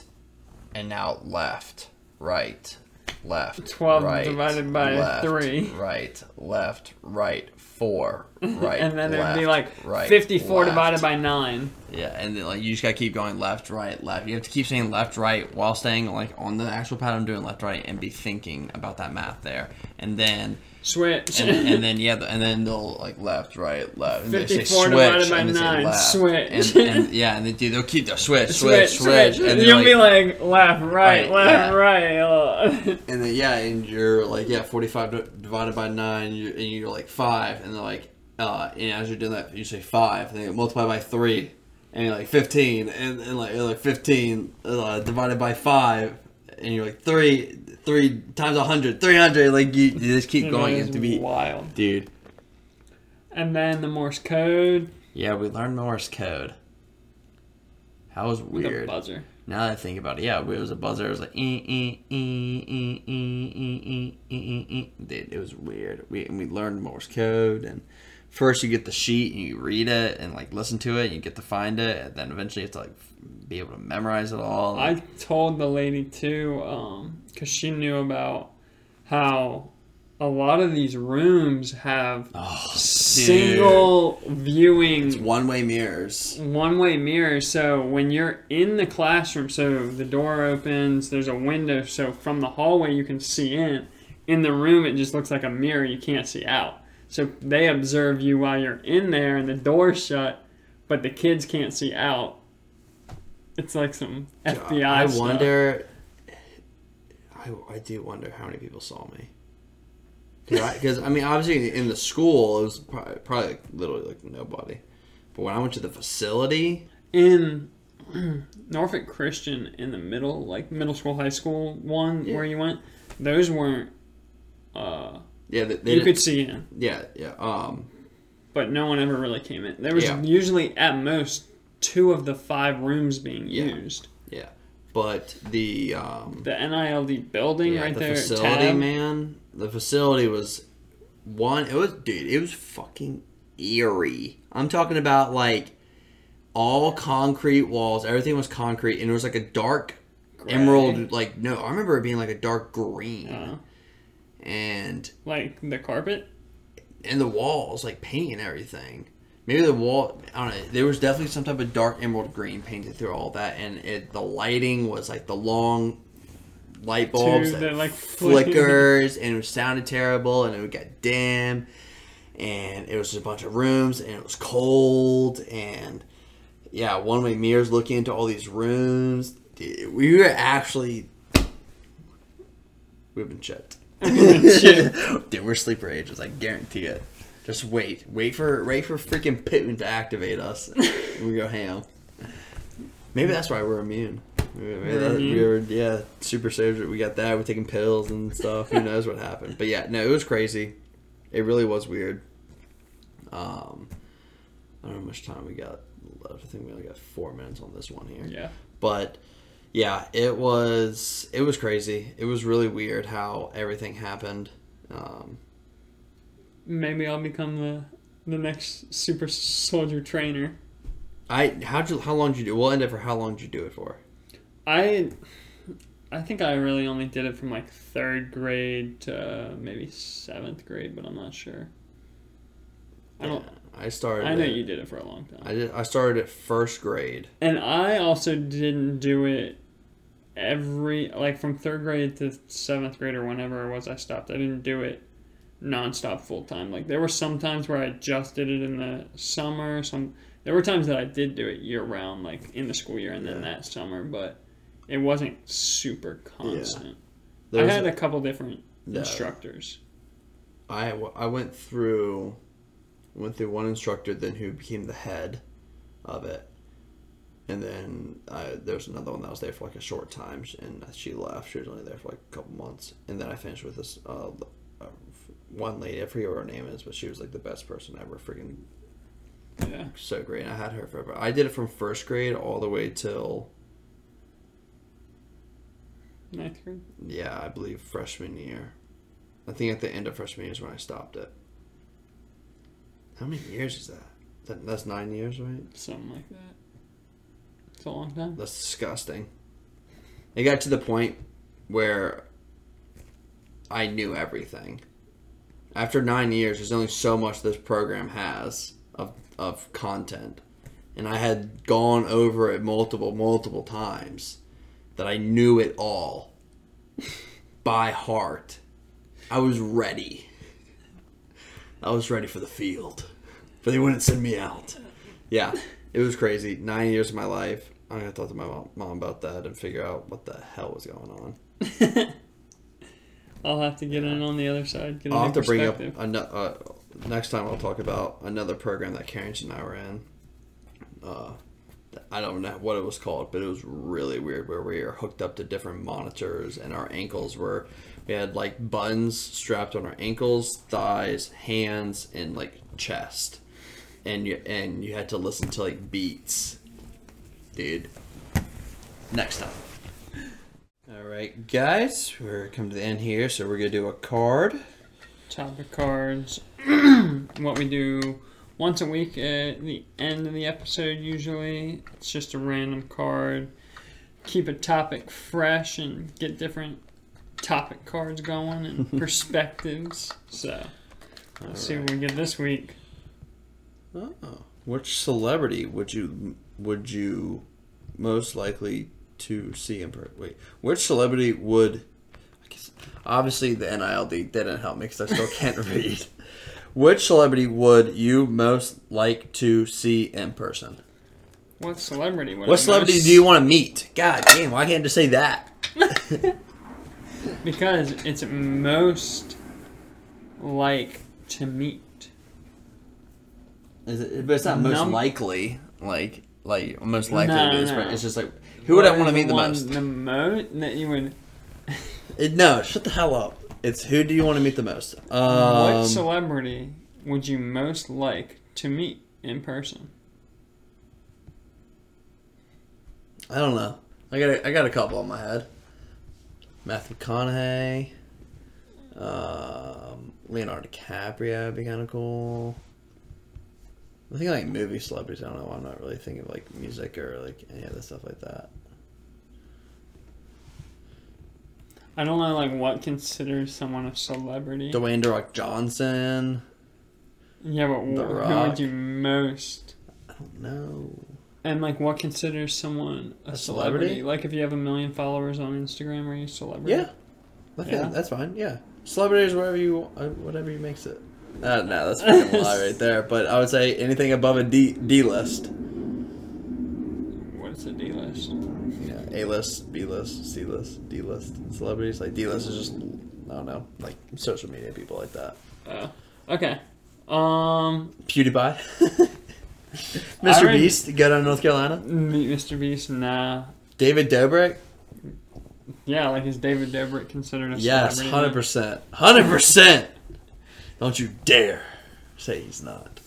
and now left, right, left, 12 right, divided by left, three. right, left, right, four, right, and then it'd be like right, 54 left. divided by 9. Yeah, and then like you just gotta keep going left, right, left. You have to keep saying left, right while staying like on the actual pattern doing left, right, and be thinking about that math there. And then Switch. and, and then yeah, and then they'll like left, right, left. And they say switch, divided by and they say left. switch. And, and yeah, and they do. They'll keep the switch, switch, switch, switch, switch. and You'll like, be like left, right, Right, left, yeah. right. And then yeah, and you're like yeah, forty five divided by nine, you and you're like five, and they're like, uh, and as you're doing that, you say five, and then you multiply by three, and you're like fifteen, and, and like you're like fifteen uh, divided by five, and you're like three, three times 100, 300. Like, you, you just keep going. You have to be wild. Dude. And then the Morse code. Yeah, we learned Morse code. That was weird. buzzer. Now that I think about it, yeah, it was a buzzer. It was like, e- e- e- Dude, it was weird. We and we learned Morse code, and first you get the sheet and you read it and like listen to it, and you get to find it, and then eventually it's like be able to memorize it all. I told the lady too, um, because she knew about how a lot of these rooms have oh, single viewing It's one way mirrors. one way mirrors So when you're in the classroom, so the door opens, there's a window, so from the hallway you can see in. In the room, it just looks like a mirror, you can't see out. So they observe you while you're in there and the door's shut, but the kids can't see out. It's like some FBI I stuff. wonder. I, I do wonder how many people saw me. Because I, I mean, obviously in the school it was probably, probably like, literally like nobody, but when I went to the facility, in Norfolk Christian in the middle, like middle school, high school one Yeah. where you went, those weren't. Uh, yeah, they, they you could see in, yeah, yeah, um, but no one ever really came in. There was Yeah. usually at most two of the five rooms being Yeah. used. yeah, but the um, The NILD building yeah, right the there, facility, tab, man, the facility was one. It was, dude, it was fucking eerie. I'm talking about like all concrete walls. Everything was concrete, and it was like a dark gray. emerald. Like no, I remember it being like a dark green, Uh, and like the carpet. and the walls like paint and everything. Maybe the wall. I don't know. There was definitely some type of dark emerald green painted through all that, and it the lighting was like the long light bulbs Tube that like, flickers, and it sounded terrible, and it would get dim, and it was just a bunch of rooms, and it was cold, and yeah, one way mirrors looking into all these rooms. Dude, we were actually we've been checked. Dude, we're sleeper ages. I guarantee it. Just wait, wait for wait for freaking Pittman to activate us. we go ham. Maybe that's why we're immune. Maybe that- we were yeah super soldier. We got that. We're taking pills and stuff. Who knows what happened? But yeah, no, it was crazy. It really was weird. Um, I don't know how much time we got left. I think we only got four minutes on this one here Yeah. but yeah it was it was crazy it was really weird how everything happened um, Maybe I'll become the the next super soldier trainer. i how'd you how long did you do we'll end it for how long did you do it for I I think I really only did it from like third grade to maybe seventh grade, but I'm not sure. I don't. I started I know you did it for a long time. i did i started at first grade And I also didn't do it every like from third grade to seventh grade or whenever it was I stopped. I didn't do it nonstop full time. Like there were some times where I just did it in the summer. Some there were times that I did do it year round, like in the school year and then Yeah. that summer, but it wasn't super constant. I had a- a couple different Yeah. instructors. I, w- I went through went through one instructor then who became the head of it and then I, there was another one that was there for like a short time and she left she was only there for like a couple months and then I finished with this uh, uh, one lady I forget what her name is but she was like the best person ever freaking Yeah. so great I had her forever I did it from first grade all the way till Ninth grade? yeah I believe freshman year I think at the end of freshman year is when I stopped it how many years is that, that that's nine years right Something like that. It's a long time. That's disgusting. It got to the point where I knew everything. After nine years, there's only so much this program has of of content, and I had gone over it multiple multiple times that I knew it all by heart. I was ready. I was ready for the field, but they wouldn't send me out. Yeah, it was crazy. Nine years of my life. I'm gonna talk to my mom, mom about that and figure out what the hell was going on. I'll have to get in on the other side. Get I'll have to bring up perspective. ano- uh, next time. I'll talk about another program that Karen and I were in. Uh, I don't know what it was called, but it was really weird. Where we were hooked up to different monitors, and our ankles were we had like buttons strapped on our ankles, thighs, hands, and like chest, and you and you had to listen to like beats, dude. Next time. All right, guys, we're coming to the end here, so we're gonna do a card. topic cards. what we do once a week at the end of the episode, usually. It's just a random card. Keep a topic fresh and get different topic cards going and perspectives. So, let's see what we get this week. Oh. Which celebrity would you would you most likely to see in person? Wait, which celebrity would? I guess obviously the NILD didn't help me because I still can't read. Which celebrity would you most like to see in person? What celebrity would I What celebrity most- do you want to meet? God damn, why can't I just say that? Because it's most like to meet. Is it, but it's not most Num- likely. Like, like most likely No, to be this no. It's just like who would I want to meet the most? The most that you would. It, no, shut the hell up. It's who do you want to meet the most? what Um, celebrity would you most like to meet in person? I don't know. I got a, I got a couple on my head. Matthew McConaughey, um, Leonardo DiCaprio would be kind of cool. I think like movie celebrities. I don't know. why I'm not really thinking of like music or like any other stuff like that. I don't know, like what considers someone a celebrity. Dwayne The Rock Johnson. yeah, but wh- who Rock. would you most? I don't know. And like, what considers someone a, A celebrity? celebrity? Like, if you have a million followers on Instagram, are you a celebrity? Yeah, think Yeah. that's fine. Yeah, celebrities, whatever you, uh, whatever you makes it. Uh, no, that's fucking a lie right there. But I would say anything above a D D list. What's the D list? A list, B list, C list, D list. Celebrities like D list is just I don't know, like social media people like that. Oh, okay. Um, PewDiePie, Mr. already- Beast, go down to North Carolina. meet Mr. Beast. Nah. David Dobrik, Yeah, like is David Dobrik considered a yes, hundred percent, hundred percent. Don't you dare say he's not.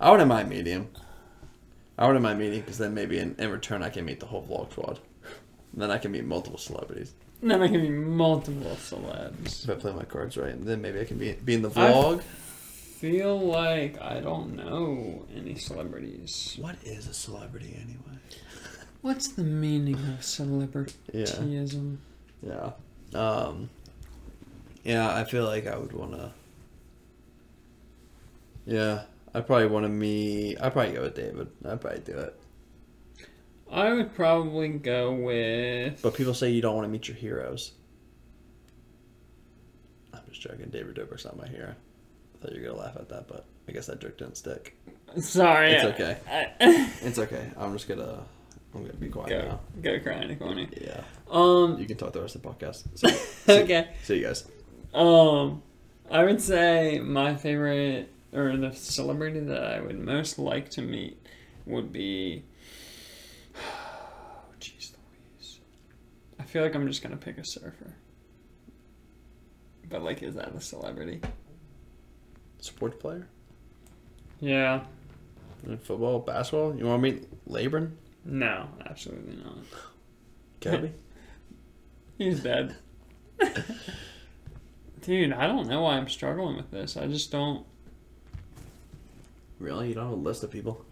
I wouldn't mind meeting him. I wouldn't mind meeting because then maybe in, in return I can meet the whole vlog squad. And then I can meet multiple celebrities. Then I can be multiple celebs. If I play my cards right, and then maybe I can be be in the vlog. I-. Feel like I don't know any celebrities. What is a celebrity anyway? What's the meaning of celebrityism? Yeah. Um. Yeah, I feel like I would want to. Yeah, I probably want to meet. I probably go with David. I'd probably do it. I would probably go with. But people say you don't want to meet your heroes. I'm just joking. David Dobrik's not my hero. I thought you were gonna laugh at that, but I guess that joke didn't stick. Sorry. It's okay. I- It's okay. I'm just gonna. I'm gonna be quiet go, now. go cry in a corner. Yeah. Um. You can talk the rest of the podcast. See, see, Okay. see you guys. Um, I would say my favorite or the celebrity that I would most like to meet would be. Feel like I'm just gonna pick a surfer. But like, is that a celebrity? Sports player. Yeah. In football, basketball. You want to meet LeBron? No, absolutely not. Kobe? He's dead. Dude, I don't know why I'm struggling with this. I just don't really? You don't have a list of people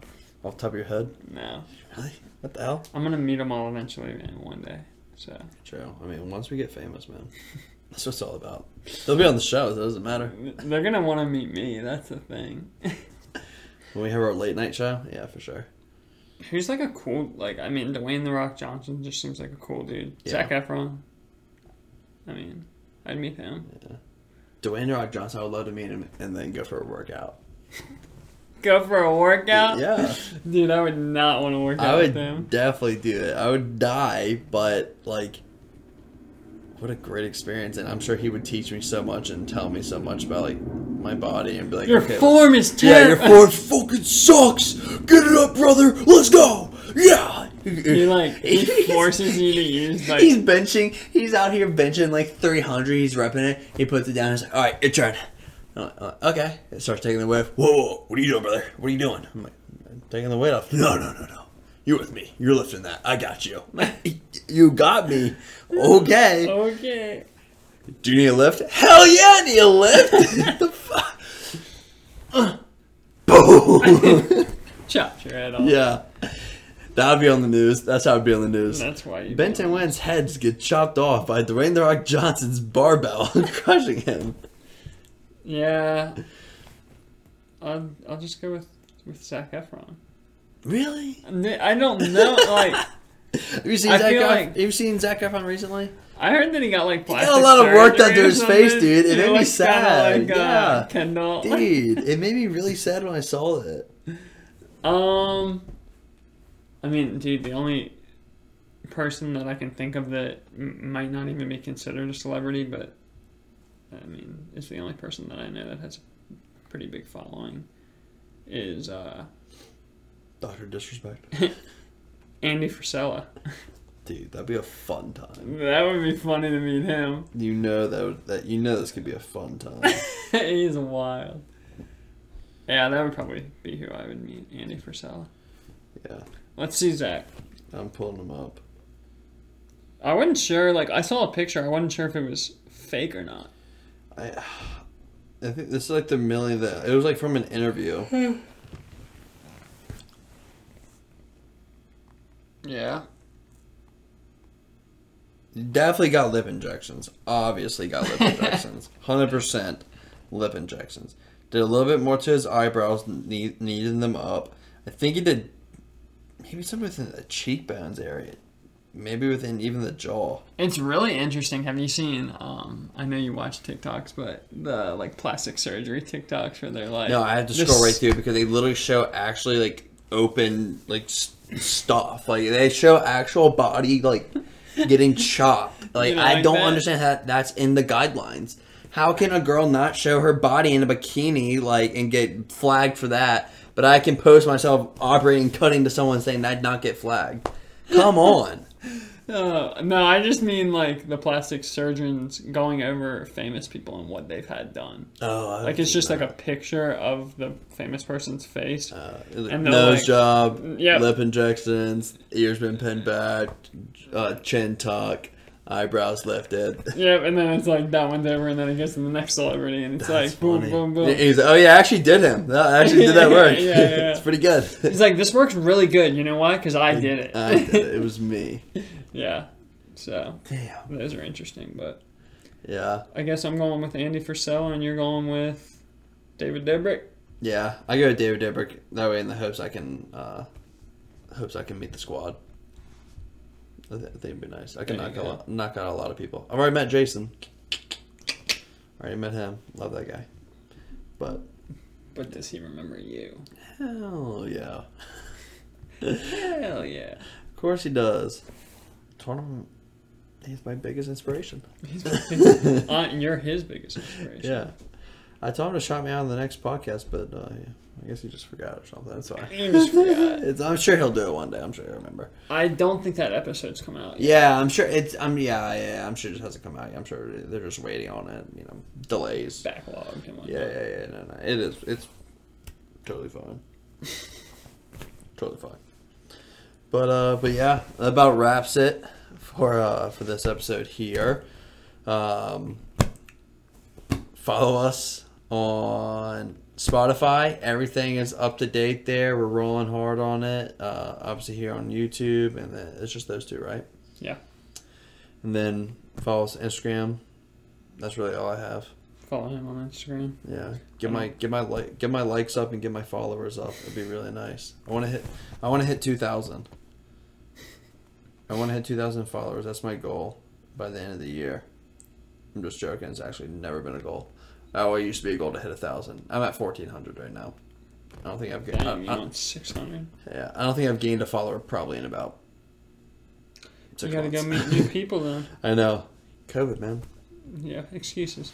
off the top of your head? No. Really? What the hell? I'm gonna meet them all eventually, man, one day. So True. I mean, once we get famous, man. That's what it's all about. They'll be on the show. So it doesn't matter. They're gonna want to meet me. That's the thing. When we have our late night show, yeah, for sure. Who's like a cool like? I mean, Dwayne the Rock Johnson just seems like a cool dude. Yeah. Zac Efron. I mean, I'd meet him. Yeah. Dwayne The Rock Johnson, I would love to meet him and then go for a workout. Go for a workout. Yeah. Dude, I would not want to work out I with would him. definitely do it. I would die, but like, what a great experience! And I'm sure he would teach me so much and tell me so much about like my body and be like, Your okay, form is terrible. yeah, your form fucking sucks. Get it up, brother. Let's go. Yeah. He like he forces you to use like he's benching. He's out here benching like 300. He's repping it. He puts it down. He's like, "All right, your turn." I'm like, "Uh, okay. It starts taking the weight. off. Whoa, whoa, what are you doing, brother? What are you doing? I'm like, "I'm taking the weight off. No, no, no, no. You're with me. You're lifting that. I got you. you got me. Okay. okay. Do you need a lift? Hell yeah, I need a lift. the fuck? Boom. Chopped your head off. yeah. That would be on the news. That's how it'd be on the news. That's why you. Benton Wynn's heads get chopped off by Dwayne The Rock Johnson's barbell, crushing him. Yeah. I'll I'll just go with with Zac Efron. Really? I don't know. Like Have you seen I Zac? feel Ef- like- Have you seen Zac Efron recently? I heard that he got like He got a lot of work done to his face, dude. It made me sad. Like, uh, Yeah. Kendall. Dude, it made me really sad when I saw it. Um, I mean, dude, the only person that I can think of that m- might not even be considered a celebrity, but I mean, is the only person that I know that has a pretty big following is uh, Doctor Disrespect. Andy Frisella. Dude, that'd be a fun time. That would be funny to meet him. You know that would, that you know this could be a fun time. He's wild. Yeah, that would probably be who I would meet, Andy Frisella. yeah, Let's see Zac. I'm pulling him up. I wasn't sure. Like, I saw a picture. I wasn't sure if it was fake or not. I, I think this is like the million that it was like from an interview. Hmm. Yeah. Definitely got lip injections. Obviously got lip injections. Hundred percent lip injections. Did a little bit more to his eyebrows, need, them up. I think he did maybe something within the cheekbones area, maybe within even the jaw. It's really interesting. Have you seen? Um, I know you watch TikToks, but the like plastic surgery TikToks where they're like, No, I had to this- scroll right through because they literally show actually like open like s- stuff. Like they show actual body like getting chopped. Like You I like don't that? understand how that's in the guidelines. How can a girl not show her body in a bikini like and get flagged for that? But I can post myself operating cutting to someone saying I'd not get flagged. Come on. Uh, no, I just mean like the plastic surgeons going over famous people and what they've had done. Oh, Like it's just like a picture of the famous person's face. Uh, And nose like- job, Yep. lip injections, ears been pinned back, uh, chin tuck, eyebrows lifted. Yep, and then it's like that one's over, and then it gets to the next celebrity, and it's That's like boom, funny. boom, boom. He's like, oh yeah, I actually did him. No, I actually did that work. Yeah, yeah, yeah. it's pretty good. He's like, this works really good. You know why? Because I did it. I did it. It was me. yeah. So Damn. those are interesting, but Yeah, I guess I'm going with Andy Frisella, and you're going with David Dobrik. yeah. I go with David Dobrik that way in the hopes I can, uh, hopes I can meet the squad. I, th- I think it'd be nice. I can knock out, a lot- knock out a lot of people. I've already met Jason. Already met him. Love that guy. But But does he remember you? hell yeah. Hell yeah. Of course he does. Tournament. He's my biggest inspiration. He's, he's, uh, you're his biggest inspiration. Yeah. I told him to shout me out on the next podcast, but uh, yeah, I guess he just forgot or something. That's why. He just forgot. It's, I'm sure he'll do it one day. I'm sure he'll remember. I don't think that episode's come out yet. Yeah, I'm sure it's. I'm yeah, yeah. I'm sure it just hasn't come out. yet. I'm sure they're just waiting on it. You know, delays. Backlogged and. Yeah, yeah, yeah. No, no. It is. It's totally fine. totally fine. But uh, but yeah, that about wraps it for uh for this episode here. Um, follow us on Spotify. Everything is up to date there. We're rolling hard on it. Uh, obviously here on YouTube, and then it's just those two, right? Yeah. And then follow us on Instagram, that's really all I have. Follow him on Instagram. Yeah, get my get my like get my likes up and get my followers up. It'd be really nice. I want to hit I want to hit two thousand. I want to hit two thousand followers. That's my goal by the end of the year. I'm just joking. It's actually never been a goal. Oh, it used to be a goal to hit a thousand. I'm at fourteen hundred right now. I don't think I've gained. Damn, you I, I, six hundred? yeah, I don't think I've gained a follower probably in about. You gotta months. go meet new people then. I know, COVID man. Yeah, excuses.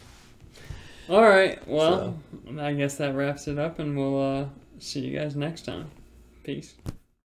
All right. Well, I guess that wraps it up, and we'll uh, see you guys next time. Peace.